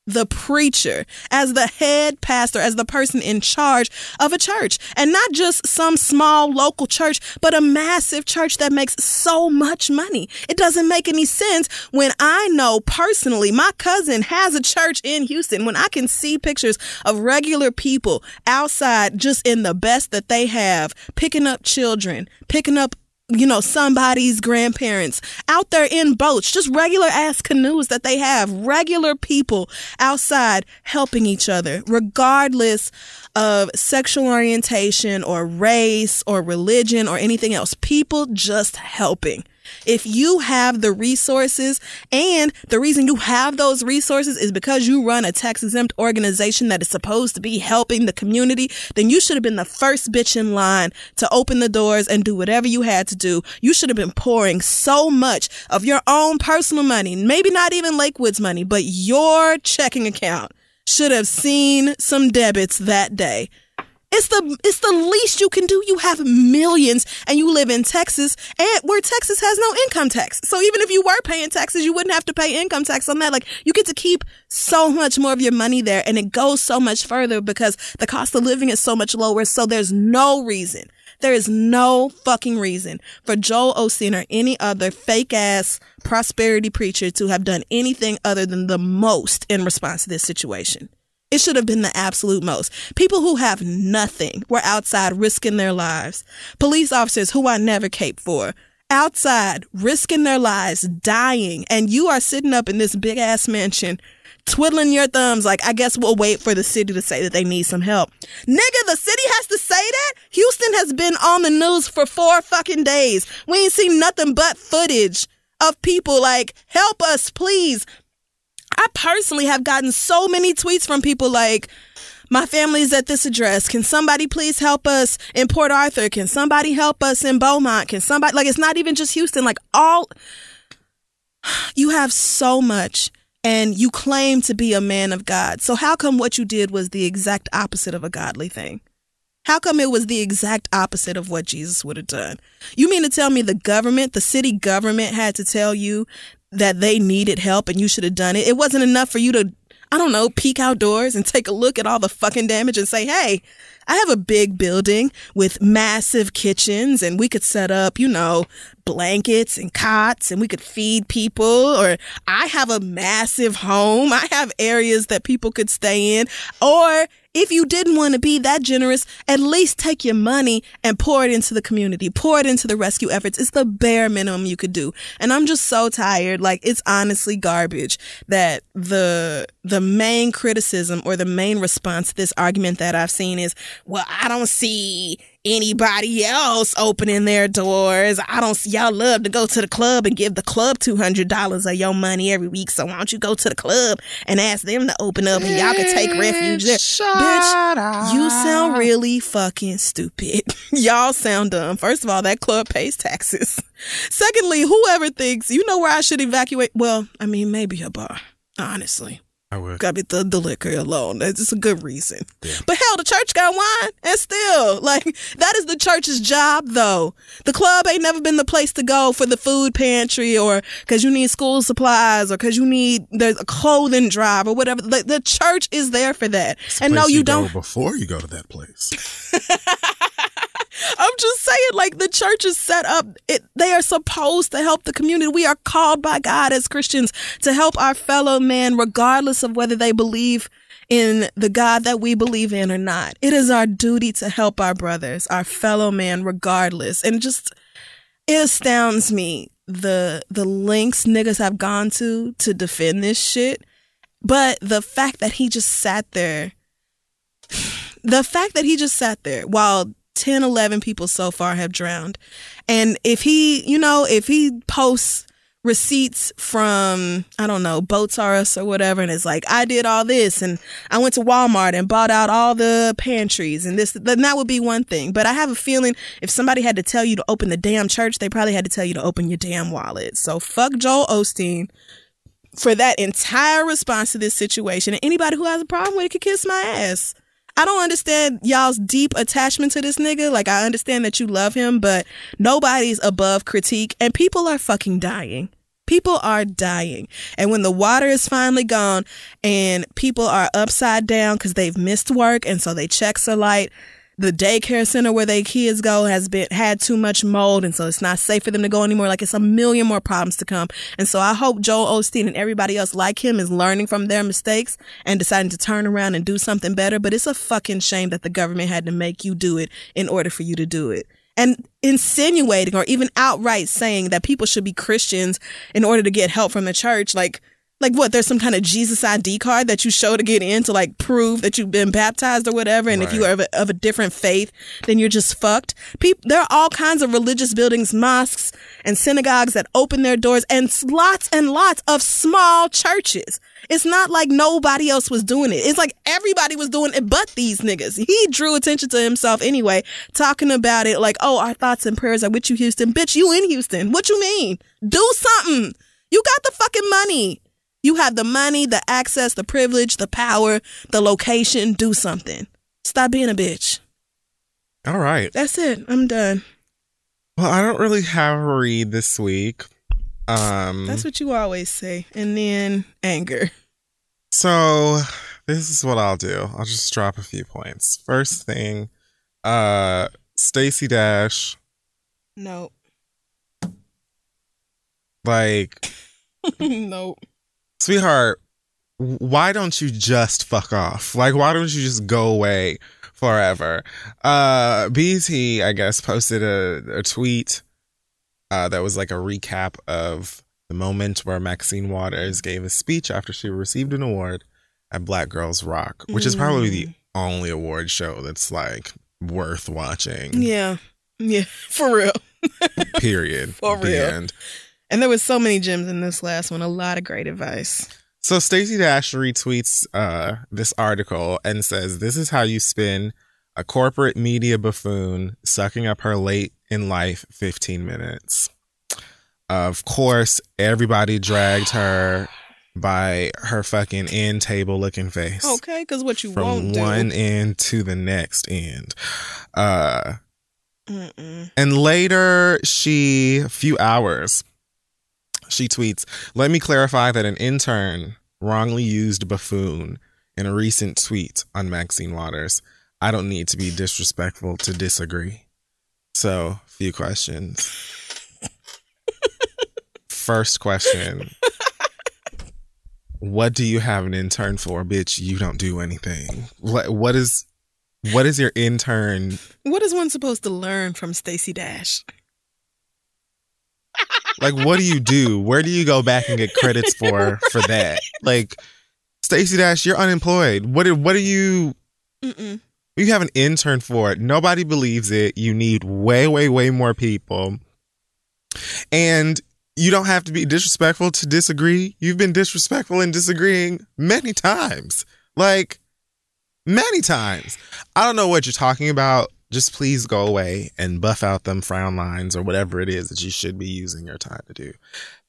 the preacher, as the head pastor, as the person in charge of a church. And not just some small local church, but a massive church that makes so much money. It doesn't make any sense when I know personally my cousin has a church in Houston, when I can see pictures of regular people outside just in the best that they have, picking up children, picking up you know, somebody's grandparents out there in boats, just regular ass canoes that they have, regular people outside helping each other, regardless of sexual orientation or race or religion or anything else. People just helping. If you have the resources and the reason you have those resources is because you run a tax exempt organization that is supposed to be helping the community, then you should have been the first bitch in line to open the doors and do whatever you had to do. You should have been pouring so much of your own personal money, maybe not even Lakewood's money, but your checking account should have seen some debits that day. It's the it's the least you can do. You have millions and you live in Texas and where Texas has no income tax. So even if you were paying taxes, you wouldn't have to pay income tax on that. Like you get to keep so much more of your money there and it goes so much further because the cost of living is so much lower. So there's no reason. There is no fucking reason for Joel Osteen or any other fake ass prosperity preacher to have done anything other than the most in response to this situation. It should have been the absolute most. People who have nothing were outside risking their lives. Police officers who I never cape for. Outside risking their lives, dying, and you are sitting up in this big ass mansion twiddling your thumbs like I guess we'll wait for the city to say that they need some help. Nigga, the city has to say that? Houston has been on the news for four fucking days. We ain't seen nothing but footage of people like, help us, please. I personally have gotten so many tweets from people like, my family's at this address. Can somebody please help us in Port Arthur? Can somebody help us in Beaumont? Can somebody, like, it's not even just Houston, like, all, you have so much and you claim to be a man of God. So, how come what you did was the exact opposite of a godly thing? How come it was the exact opposite of what Jesus would have done? You mean to tell me the government, the city government had to tell you that they needed help and you should have done it? It wasn't enough for you to, I don't know, peek outdoors and take a look at all the fucking damage and say, hey, I have a big building with massive kitchens and we could set up, you know, blankets and cots and we could feed people or I have a massive home. I have areas that people could stay in or if you didn't want to be that generous, at least take your money and pour it into the community, pour it into the rescue efforts. It's the bare minimum you could do. And I'm just so tired. Like it's honestly garbage that the, the main criticism or the main response to this argument that I've seen is, well, I don't see anybody else opening their doors. I don't see y'all love to go to the club and give the club $200 of your money every week. So why don't you go to the club and ask them to open up and y'all can take refuge there. Bitch, you sound really fucking stupid. y'all sound dumb. First of all, that club pays taxes. Secondly, whoever thinks, you know where I should evacuate? Well, I mean, maybe a bar, honestly. I would. Gotta be the, the liquor alone. That's just a good reason. But hell, the church got wine, and still, like that is the church's job, though. The club ain't never been the place to go for the food pantry, or because you need school supplies, or because you need there's a clothing drive, or whatever. The, the church is there for that. It's and no, place you don't. before you go to that place. I'm just saying, like the church is set up. It they are supposed to help the community. We are called by God as Christians to help our fellow man, regardless of whether they believe in the God that we believe in or not. It is our duty to help our brothers, our fellow man, regardless. And just it astounds me the the lengths niggas have gone to to defend this shit. But the fact that he just sat there the fact that he just sat there while 10 11 people so far have drowned. And if he you know if he posts receipts from i don't know boats r us or whatever and it's like i did all this and i went to walmart and bought out all the pantries and this then that would be one thing. But i have a feeling if somebody had to tell you to open the damn church they probably had to tell you to open your damn wallet. So fuck joel osteen for that entire response to this situation. And anybody who has a problem with it could kiss my ass I don't understand y'all's deep attachment to this nigga. Like, I understand that you love him, but nobody's above critique, and people are fucking dying. People are dying. And when the water is finally gone and people are upside down because they've missed work and so they checks are light, the daycare center where their kids go has been had too much mold and so it's not safe for them to go anymore. Like it's a million more problems to come. And so i hope joel osteen and everybody else like him is learning from their mistakes and deciding to turn around and do something better. But it's a fucking shame that the government had to make you do it in order for you to do it. And insinuating or even outright saying that people should be christians in order to get help from the church like like what there's some kind of jesus id card that you show to get in to like prove that you've been baptized or whatever and if you are of a, of a different faith then you're just fucked people there are all kinds of religious buildings mosques and synagogues that open their doors and lots and lots of small churches it's not like nobody else was doing it. It's like everybody was doing it but these niggas. He drew attention to himself anyway, talking about it like, oh, our thoughts and prayers are with you, Houston. Bitch, you in Houston. What you mean? Do something. You got the fucking money. You have the money, the access, the privilege, the power, the location. Do something. Stop being a bitch. All right. That's it. I'm done. Well, I don't really have a read this week. Um That's what you always say. And then anger. So this is what I'll do. I'll just drop a few points. First thing, uh Stacey Dash, No. like, no. Sweetheart, why don't you just fuck off? Like, why don't you just go away forever? Uh BET, I guess, posted a, a tweet uh that was like a recap of the moment where Maxine Waters gave a speech after she received an award at Black Girls Rock, which is probably the only award show that's like worth watching. Yeah. Yeah. For real. Period. For The real. end. And there was so many gems in this last one. A lot of great advice. So Stacey Dash retweets uh, this article and says, "This is how you spin a corporate media buffoon sucking up her late in life 15 minutes." Of course, everybody dragged her by her fucking end table looking face Okay, because what you from won't do. one end to the next end. Uh, Mm-mm. and later, she, a few hours, she tweets, Let me clarify that an intern wrongly used buffoon in a recent tweet on Maxine Waters. I don't need to be disrespectful to disagree. So, few questions. First question What do you have an intern for, bitch? You don't do anything. What, is. What is your intern What is one supposed to learn from Stacey Dash? Like what do you do? Where do you go back and get credits for for that? Like Stacey Dash you're unemployed. What are, what are you Mm-mm. you have an intern for it. Nobody believes it. You need way way way more people. And you don't have to be disrespectful to disagree. You've been disrespectful in disagreeing many times. Like many times. I don't know what you're talking about just please go away and buff out them frown lines or whatever it is that you should be using your time to do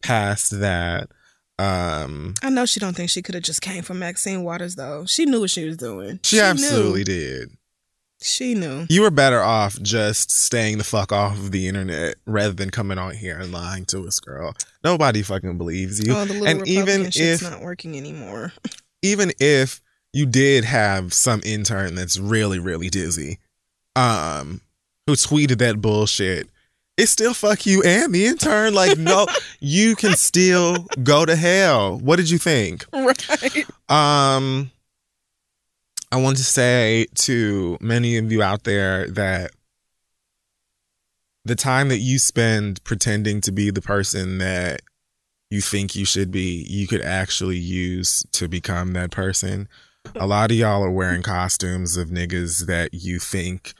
past that Um, I know she don't think she could have just came from Maxine Waters though. She knew what she was doing. she, absolutely knew. did. She knew. You were better off just staying the fuck off of the internet rather than coming on here and lying to us, girl. Nobody fucking believes you. oh, the little and Republican even if it's not working anymore. even if you did have some intern that's really really dizzy um who tweeted that bullshit it's still fuck you and the intern like no you can still go to hell what did you think right. um i want to say to many of you out there that the time that you spend pretending to be the person that you think you should be, you could actually use to become that person. A lot of y'all are wearing costumes of niggas that you think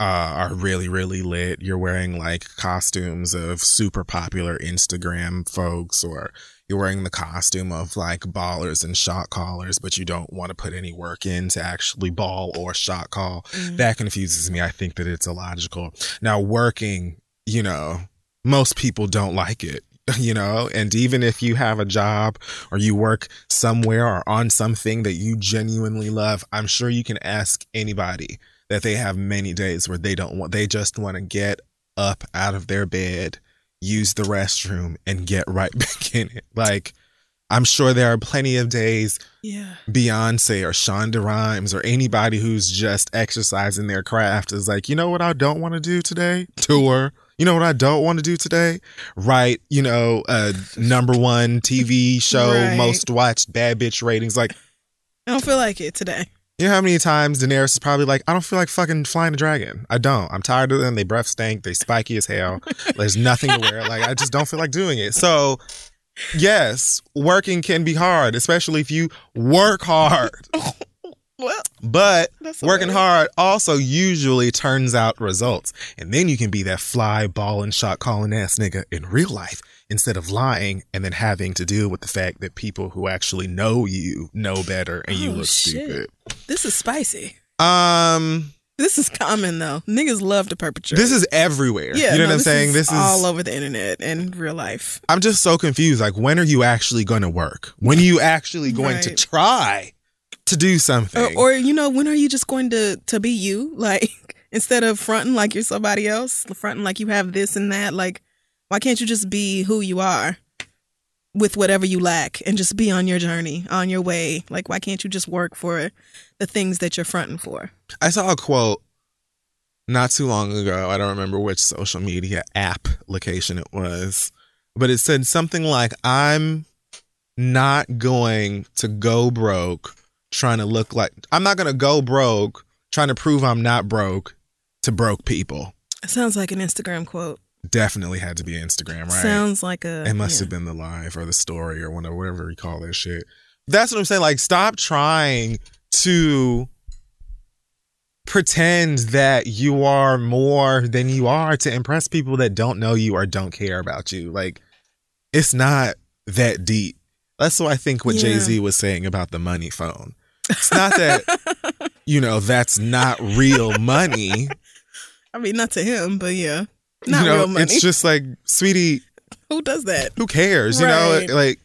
uh, are really, really lit. You're wearing like costumes of super popular Instagram folks, or you're wearing the costume of like ballers and shot callers, but you don't want to put any work in to actually ball or shot call. That confuses me. I think that it's illogical. Now, working, you know, most people don't like it you know and even if you have a job or you work somewhere or on something that you genuinely love i'm sure you can ask anybody that they have many days where they don't want they just want to get up out of their bed use the restroom and get right back in it like i'm sure there are plenty of days Yeah. Beyonce or Shonda Rhimes or anybody who's just exercising their craft is like, you know what I don't want to do today? Tour. You know what I don't want to do today? Write, you know, a number one TV show, Right. most watched bad bitch ratings. Like, I don't feel like it today. You know how many times Daenerys is probably like, I don't feel like fucking flying a dragon. I don't. I'm tired of them. They breath stink. They spiky as hell. There's nothing to wear. Like, I just don't feel like doing it. So, yes, working can be hard, especially if you work hard. Well, But working hard also usually turns out results. And then you can be that fly ball and shot calling ass nigga in real life instead of lying and then having to deal with the fact that people who actually know you know better and you Oh, look shit. stupid. this is spicy. Um This is common though. Niggas love to perpetrate. this is everywhere. yeah, you know no, what I'm saying? This is all over the internet and real life. I'm just so confused. Like when are you actually going to work? When are you actually going to try to do something? Or, or you know, when are you just going to to be you? Like instead of fronting like you're somebody else, fronting like you have this and that. Like, why can't you just be who you are with whatever you lack and just be on your journey, on your way? Like, why can't you just work for the things that you're fronting for? I saw a quote not too long ago. I don't remember which social media app location it was, but it said something like, I'm not going to go broke trying to look like, I'm not going to go broke trying to prove I'm not broke to broke people. It sounds like an Instagram quote. Definitely had to be Instagram, right? Sounds like a. It must yeah. have been the live or the story or whatever, whatever you call that shit. That's what I'm saying. Like, stop trying to pretend that you are more than you are to impress people that don't know you or don't care about you. Like, it's not that deep. That's what I think what Yeah. Jay Z was saying about the money phone. It's not that, you know, that's not real money. I mean, not to him, but yeah, not you know, real money. it's just like, sweetie, Who does that? who cares? Right. You know, like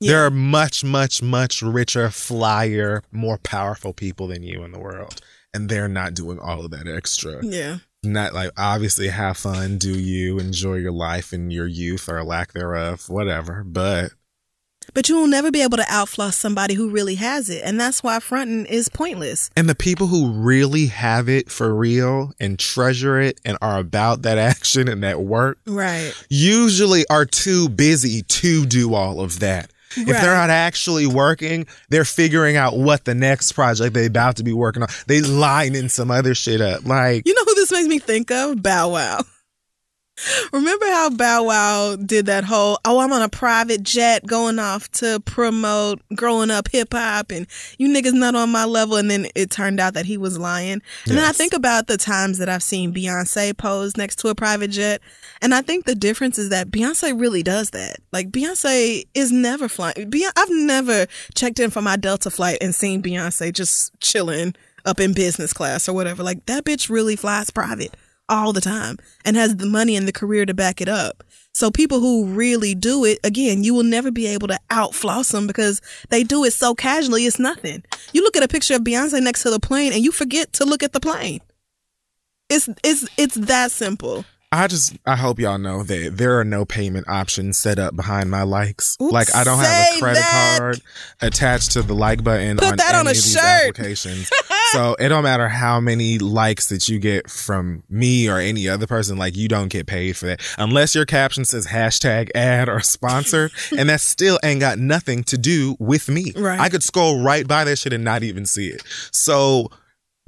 Yeah. there are much, much, much richer, flyer, more powerful people than you in the world. And they're not doing all of that extra. Yeah. Not like obviously have fun, do you, enjoy your life and your youth or lack thereof, whatever. But But you will never be able to outfloss somebody who really has it. And that's why fronting is pointless. and the people who really have it for real and treasure it and are about that action and that work Right. usually are too busy to do all of that. If they're not actually working, they're figuring out what the next project they're about to be working on. They lining some other shit up. Like, You know who this makes me think of? Bow Wow. Remember how Bow Wow did that whole, oh, I'm on a private jet going off to promote growing up hip hop and you niggas not on my level. And then it turned out that he was lying. And then I think about the times that I've seen Beyonce pose next to a private jet. And I think the difference is that Beyonce really does that. Like Beyonce is never flying. Beyonce, I've never checked in for my Delta flight and seen Beyonce just chilling up in business class or whatever. Like that bitch really flies private all the time and has the money and the career to back it up. So people who really do it, again, you will never be able to outfloss them because they do it so casually. It's nothing. You look at a picture of Beyonce next to the plane and you forget to look at the plane. It's it's it's that simple. I just I hope y'all know that there are no payment options set up behind my likes. Oops, like I don't have a credit that. card attached to the like button Put on that any on a of these applications. so it don't matter how many likes that you get from me or any other person, like you don't get paid for that. Unless your caption says hashtag ad or sponsor, and that still ain't got nothing to do with me. Right. I could scroll right by that shit and not even see it. So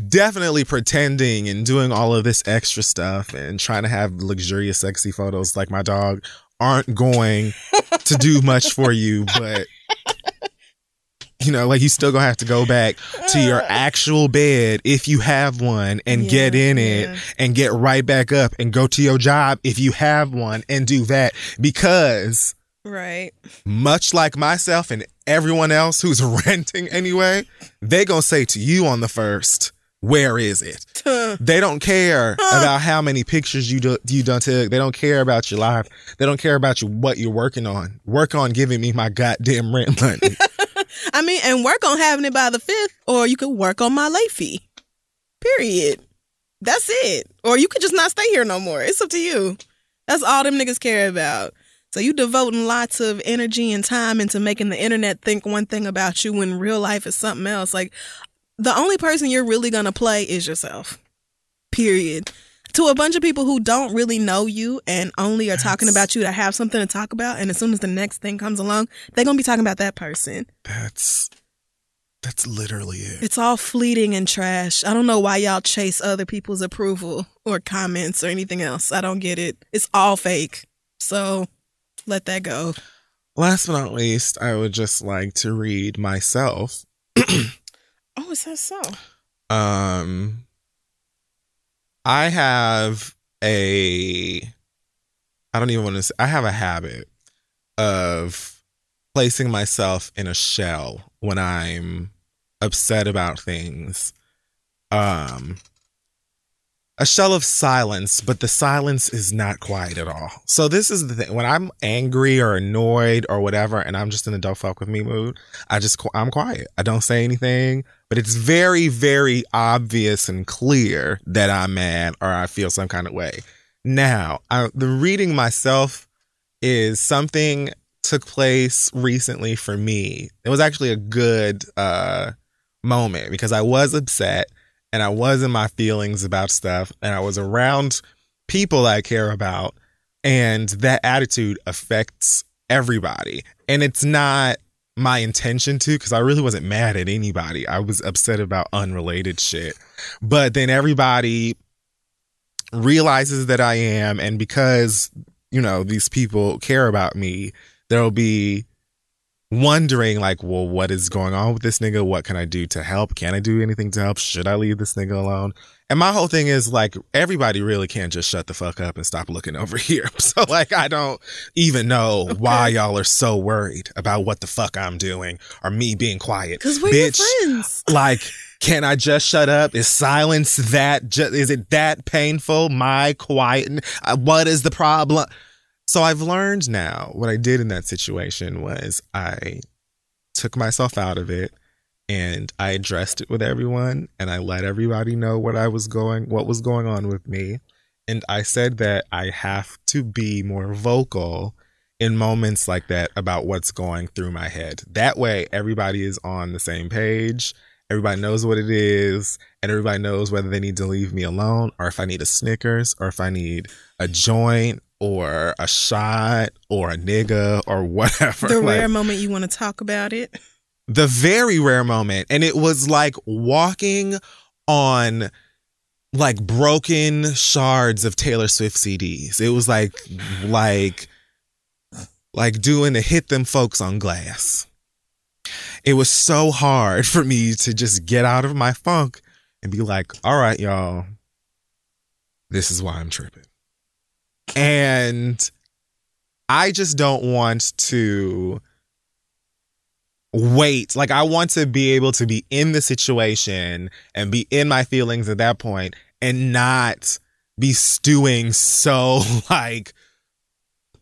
definitely pretending and doing all of this extra stuff and trying to have luxurious sexy photos like my dog aren't going to do much for you but you know like you still gonna have to go back to your uh. actual bed if you have one and Yeah, get in it yeah. and get right back up and go to your job if you have one and do that because Right. much like myself and everyone else who's renting anyway, they gonna say to you on the first, "Where is it?" They don't care about how many pictures you do, you done took. They don't care about your life. They don't care about you what you're working on. Work on giving me my goddamn rent money. I mean, and work on having it by the fifth, or you could work on my late fee. Period. That's it. Or you could just not stay here no more. It's up to you. That's all them niggas care about. So you devoting lots of energy and time into making the internet think one thing about you when real life is something else. Like the only person you're really gonna play is yourself. Period. To a bunch of people who don't really know you and only are talking about you to have something to talk about, and as soon as the next thing comes along, they're gonna be talking about that person. that's that's literally it. It's all fleeting and trash. I don't know why y'all chase other people's approval or comments or anything else. I don't get it. It's all fake. So let that go. Last but not least, I would just like to read myself. Oh, is that so? Um, I have a, I don't even want to say, I have a habit of placing myself in a shell when I'm upset about things. Um, a shell of silence, but the silence is not quiet at all. So this is the thing. When I'm angry or annoyed or whatever, and I'm just in a don't fuck with me mood, I just I'm quiet. I don't say anything, but it's very, very obvious and clear that I'm mad or I feel some kind of way. Now, I, the reading myself is something took place recently for me. It was actually a good uh moment because I was upset and I was in my feelings about stuff and I was around people I care about and that attitude affects everybody. And it's not my intention to because I really wasn't mad at anybody. I was upset about unrelated shit. But then everybody realizes that I am and because you know these people care about me, there'll be wondering like, well, what is going on with this nigga? What can I do to help? Can I do anything to help? Should I leave this nigga alone? And my whole thing is like, everybody really can't just shut the fuck up and stop looking over here. So like, I don't even know why y'all are so worried about what the fuck I'm doing or me being quiet. Because we're Bitch, your friends. like can i just shut up is silence that ju- is it that painful my quiet uh, what is the problem so i've learned now what i did in that situation was i took myself out of it and i addressed it with everyone and i let everybody know what i was going what was going on with me. And i said that i have to be more vocal in moments like that about what's going through my head. That way everybody is on the same page. Everybody knows what it is, and everybody knows whether they need to leave me alone or if I need a Snickers or if I need a joint or a shot or a nigga or whatever. The Like, rare moment you want to talk about it. the very rare moment. And it was like walking on like broken shards of Taylor Swift CDs. It was like like like doing the hit them folks on glass. It was so hard for me to just get out of my funk and be like, all right, y'all, this is why I'm tripping. And I just don't want to wait. Like, I want to be able to be in the situation and be in my feelings at that point and not be stewing so like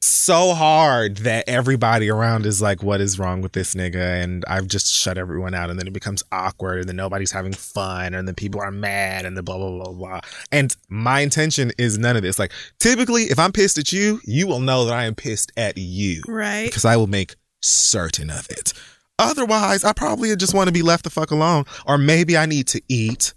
so hard that everybody around is like, what is wrong with this nigga? And I've just shut everyone out. And then it becomes awkward and then nobody's having fun and then people are mad and the blah, blah, blah, blah. And my intention is none of this. Like, typically, if I'm pissed at you, you will know that I am pissed at you Right. because I will make certain of it. Otherwise, I probably just want to be left the fuck alone. Or maybe I need to eat.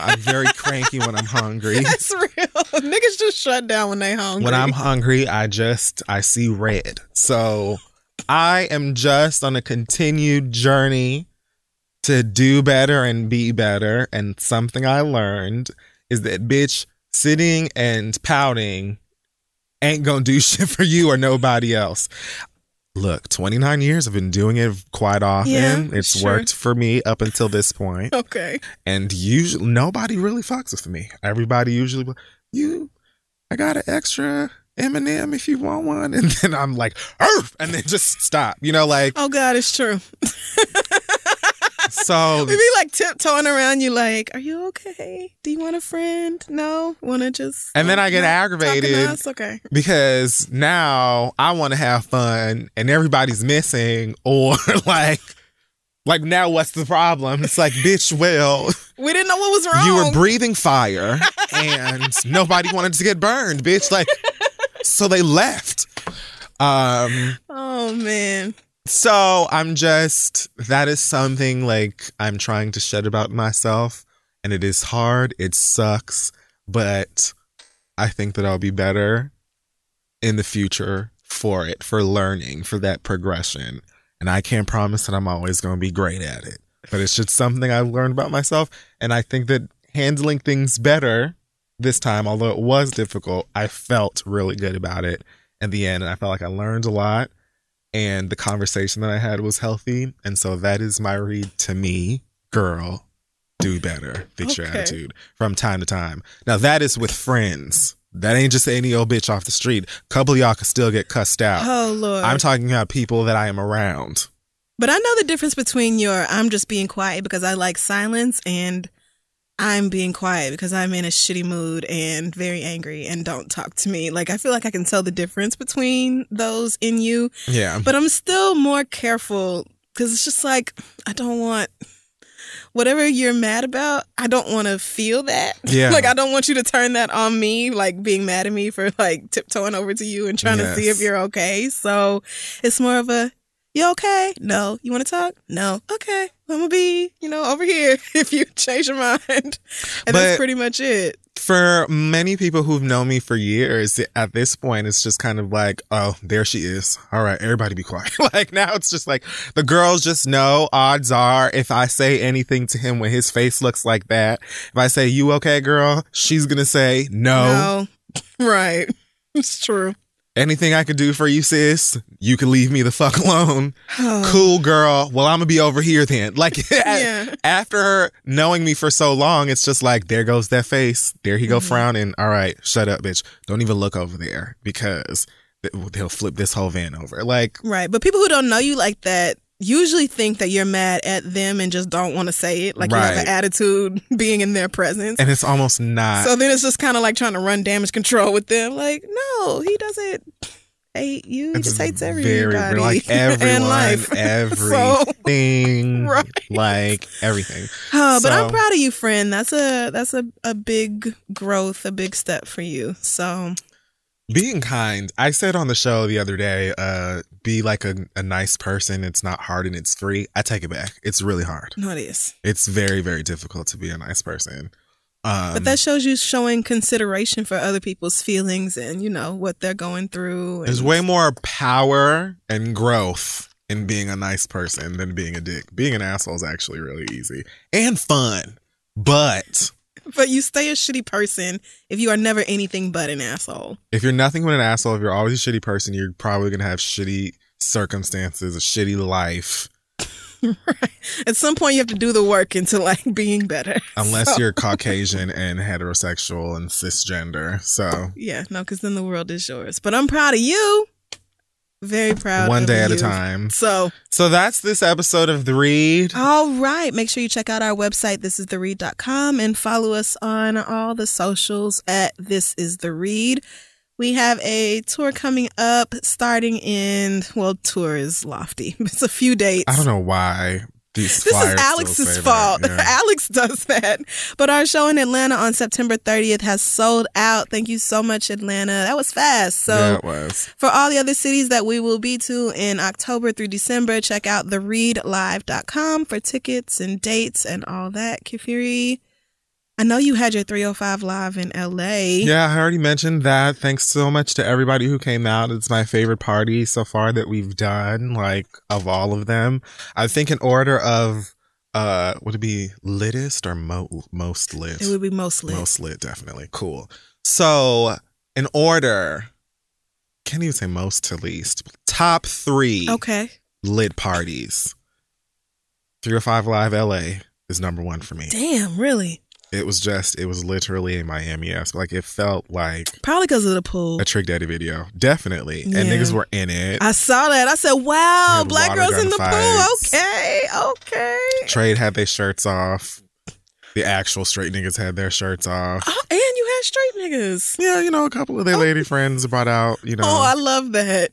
I'm very cranky when I'm hungry. That's real. Niggas just shut down when they hungry. When I'm hungry, I just I see red. So I am just on a continued journey to do better and be better. And something I learned is that bitch sitting and pouting ain't gonna do shit for you or nobody else. Look, 29 years I've been doing it quite often. Yeah, it's sure. worked for me up until this point. okay. And usually nobody really fucks with me. Everybody usually you I got an extra M&M if you want one and then I'm like Arf! and then just stop. You know like Oh God, it's true. so We be like tiptoeing around you, like, "Are you okay? Do you want a friend? No, want to just?" And then I get aggravated. talking to us? Okay. because now I want to have fun and everybody's missing or like like now what's the problem? It's like bitch well We didn't know what was wrong. you were breathing fire and nobody wanted to get burned, bitch. Like, so they left. Um, oh man. So I'm just, that is something like I'm trying to shed about myself. And it is hard. It sucks. But I think that I'll be better in the future for it, for learning, for that progression. And I can't promise that I'm always going to be great at it. But it's just something I've learned about myself. And I think that handling things better this time, although it was difficult, I felt really good about it in the end. And I felt like I learned a lot. And the conversation that I had was healthy. And so that is my read to me, girl, do better. Fix your attitude from time to time. Now, that is with friends. That ain't just any old bitch off the street. A couple of y'all could still get cussed out. Oh Lord. I'm talking about people that I am around. But I know the difference between your I'm just being quiet because I like silence and I'm being quiet because I'm in a shitty mood and very angry and don't talk to me. Like I feel like I can tell the difference between those in you, Yeah. but I'm still more careful cuz it's just like I don't want whatever you're mad about, I don't want to feel that. Yeah. like I don't want you to turn that on me, like being mad at me for like tiptoeing over to you and trying to see if you're okay. So it's more of a you okay? No. You want to talk? No. Okay. I'm gonna be, you know, over here if you change your mind. And But- that's pretty much it. For many people who've known me for years, at this point, it's just kind of like, oh, there she is. All right, everybody be quiet. like now it's just like the girls just know odds are if I say anything to him when his face looks like that, if I say, you okay, girl? She's going to say, no. No. Right. It's true. Anything I could do for you, sis? You can leave me the fuck alone. Oh, Cool, girl. Well, I'm gonna be over here then. Like, Yeah. after her knowing me for so long, it's just like, there goes that face. There he go Mhm. frowning. All right, shut up, bitch. Don't even look over there because th- they'll flip this whole van over. Like, Right. But people who don't know you like that usually think that you're mad at them and just don't want to say it. Like you have an attitude being in their presence. and it's almost not. So then it's just kind of like trying to run damage control with them. Like, no, he doesn't hate you. He it's just hates very, everybody. like and everyone, life. So- everything, Right. like everything. Oh, but I'm proud of you, friend. That's a that's a, a big growth, a big step for you. So being kind. I said on the show the other day uh be like a, a nice person. It's not hard and it's free. I take it back. It's really hard. No, it is. it's very very difficult to be a nice person. Um But that shows you showing consideration for other people's feelings and you know what they're going through. there's way more power and growth in being a nice person than being a dick. Being an asshole is actually really easy and fun but But you stay a shitty person if you are never anything but an asshole. if you're nothing but an asshole if you're always a shitty person you're probably gonna have shitty circumstances a shitty life right. At some point, you have to do the work into like being better. unless So- you're Caucasian and heterosexual and cisgender. So Yeah, no, because then the world is yours. But I'm proud of you. Very proud. One day at a time. So, So that's this episode of The Read. all right. Make sure you check out our website, thisistheread.com, and follow us on all the socials at This Is The Read. We have a tour coming up starting in, well, tour is lofty. It's a few dates. I don't know why these This is Alex's fault. Yeah. Alex does that. But our show in Atlanta on September 30th has sold out. Thank you so much, Atlanta. That was fast. So yeah, was. for all the other cities that we will be to in October through December, check out thereadlive.com for tickets and dates and all that. Kid Fury, I know you had your 305 live in LA. Yeah, I already mentioned that. Thanks so much to everybody who came out. It's my favorite party so far that we've done, like of all of them. I think in order of uh would it be litest or mo- most lit? It would be mostly. Most lit, definitely. Cool. So in order, can't even say most to least. Top three Okay. lit parties. 305 Live LA is number one for me. Damn, really? It was just, it was literally in Miami. Yes. Like it felt like Probably because of the pool. a Trick Daddy video. Definitely. Yeah. And niggas were in it. I saw that. I said, wow, black girls in the fights. pool. Okay, okay. Trade had their shirts off. The actual straight niggas had their shirts off. Oh, and you had straight niggas. Yeah, you know, a couple of their lady oh. friends brought out, you oh, know. Oh, I love that.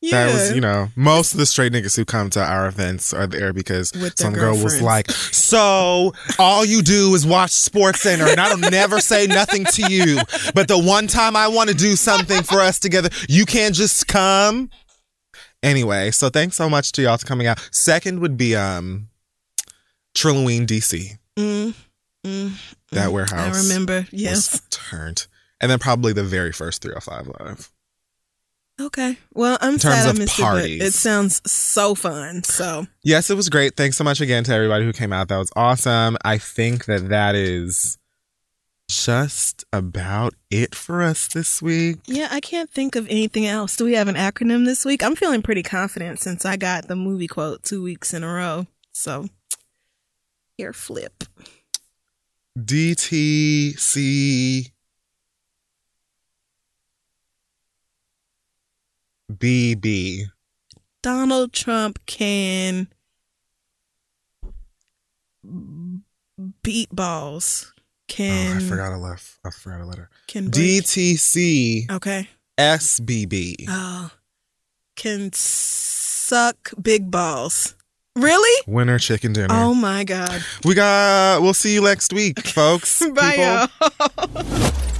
Yeah. That was, you know, most of the straight niggas who come to our events are there because some girl was like, "So all you do is watch Sports Center, and I don't never say nothing to you. But the one time I want to do something for us together, you can't just come." Anyway, so thanks so much to y'all for coming out. Second would be um, Trilloween DC. Mm, mm, That mm. warehouse. I remember. Yes. turned, and then probably the very first 305 Live. Okay. Well, I'm sad I of missed it, parties. but it sounds so fun. So Yes, it was great. Thanks so much again to everybody who came out. That was awesome. I think that that is just about it for us this week. yeah, I can't think of anything else. Do we have an acronym this week? I'm feeling pretty confident since I got the movie quote two weeks in a row. So here, flip. DTC BB. Donald Trump can beat balls. Can oh, I forgot a left. I forgot a letter. can break- DTC Okay. SBB. Oh, can suck big balls. Really? Winter chicken dinner. Oh my god. We got. We'll see you next week, folks. Bye, y'all.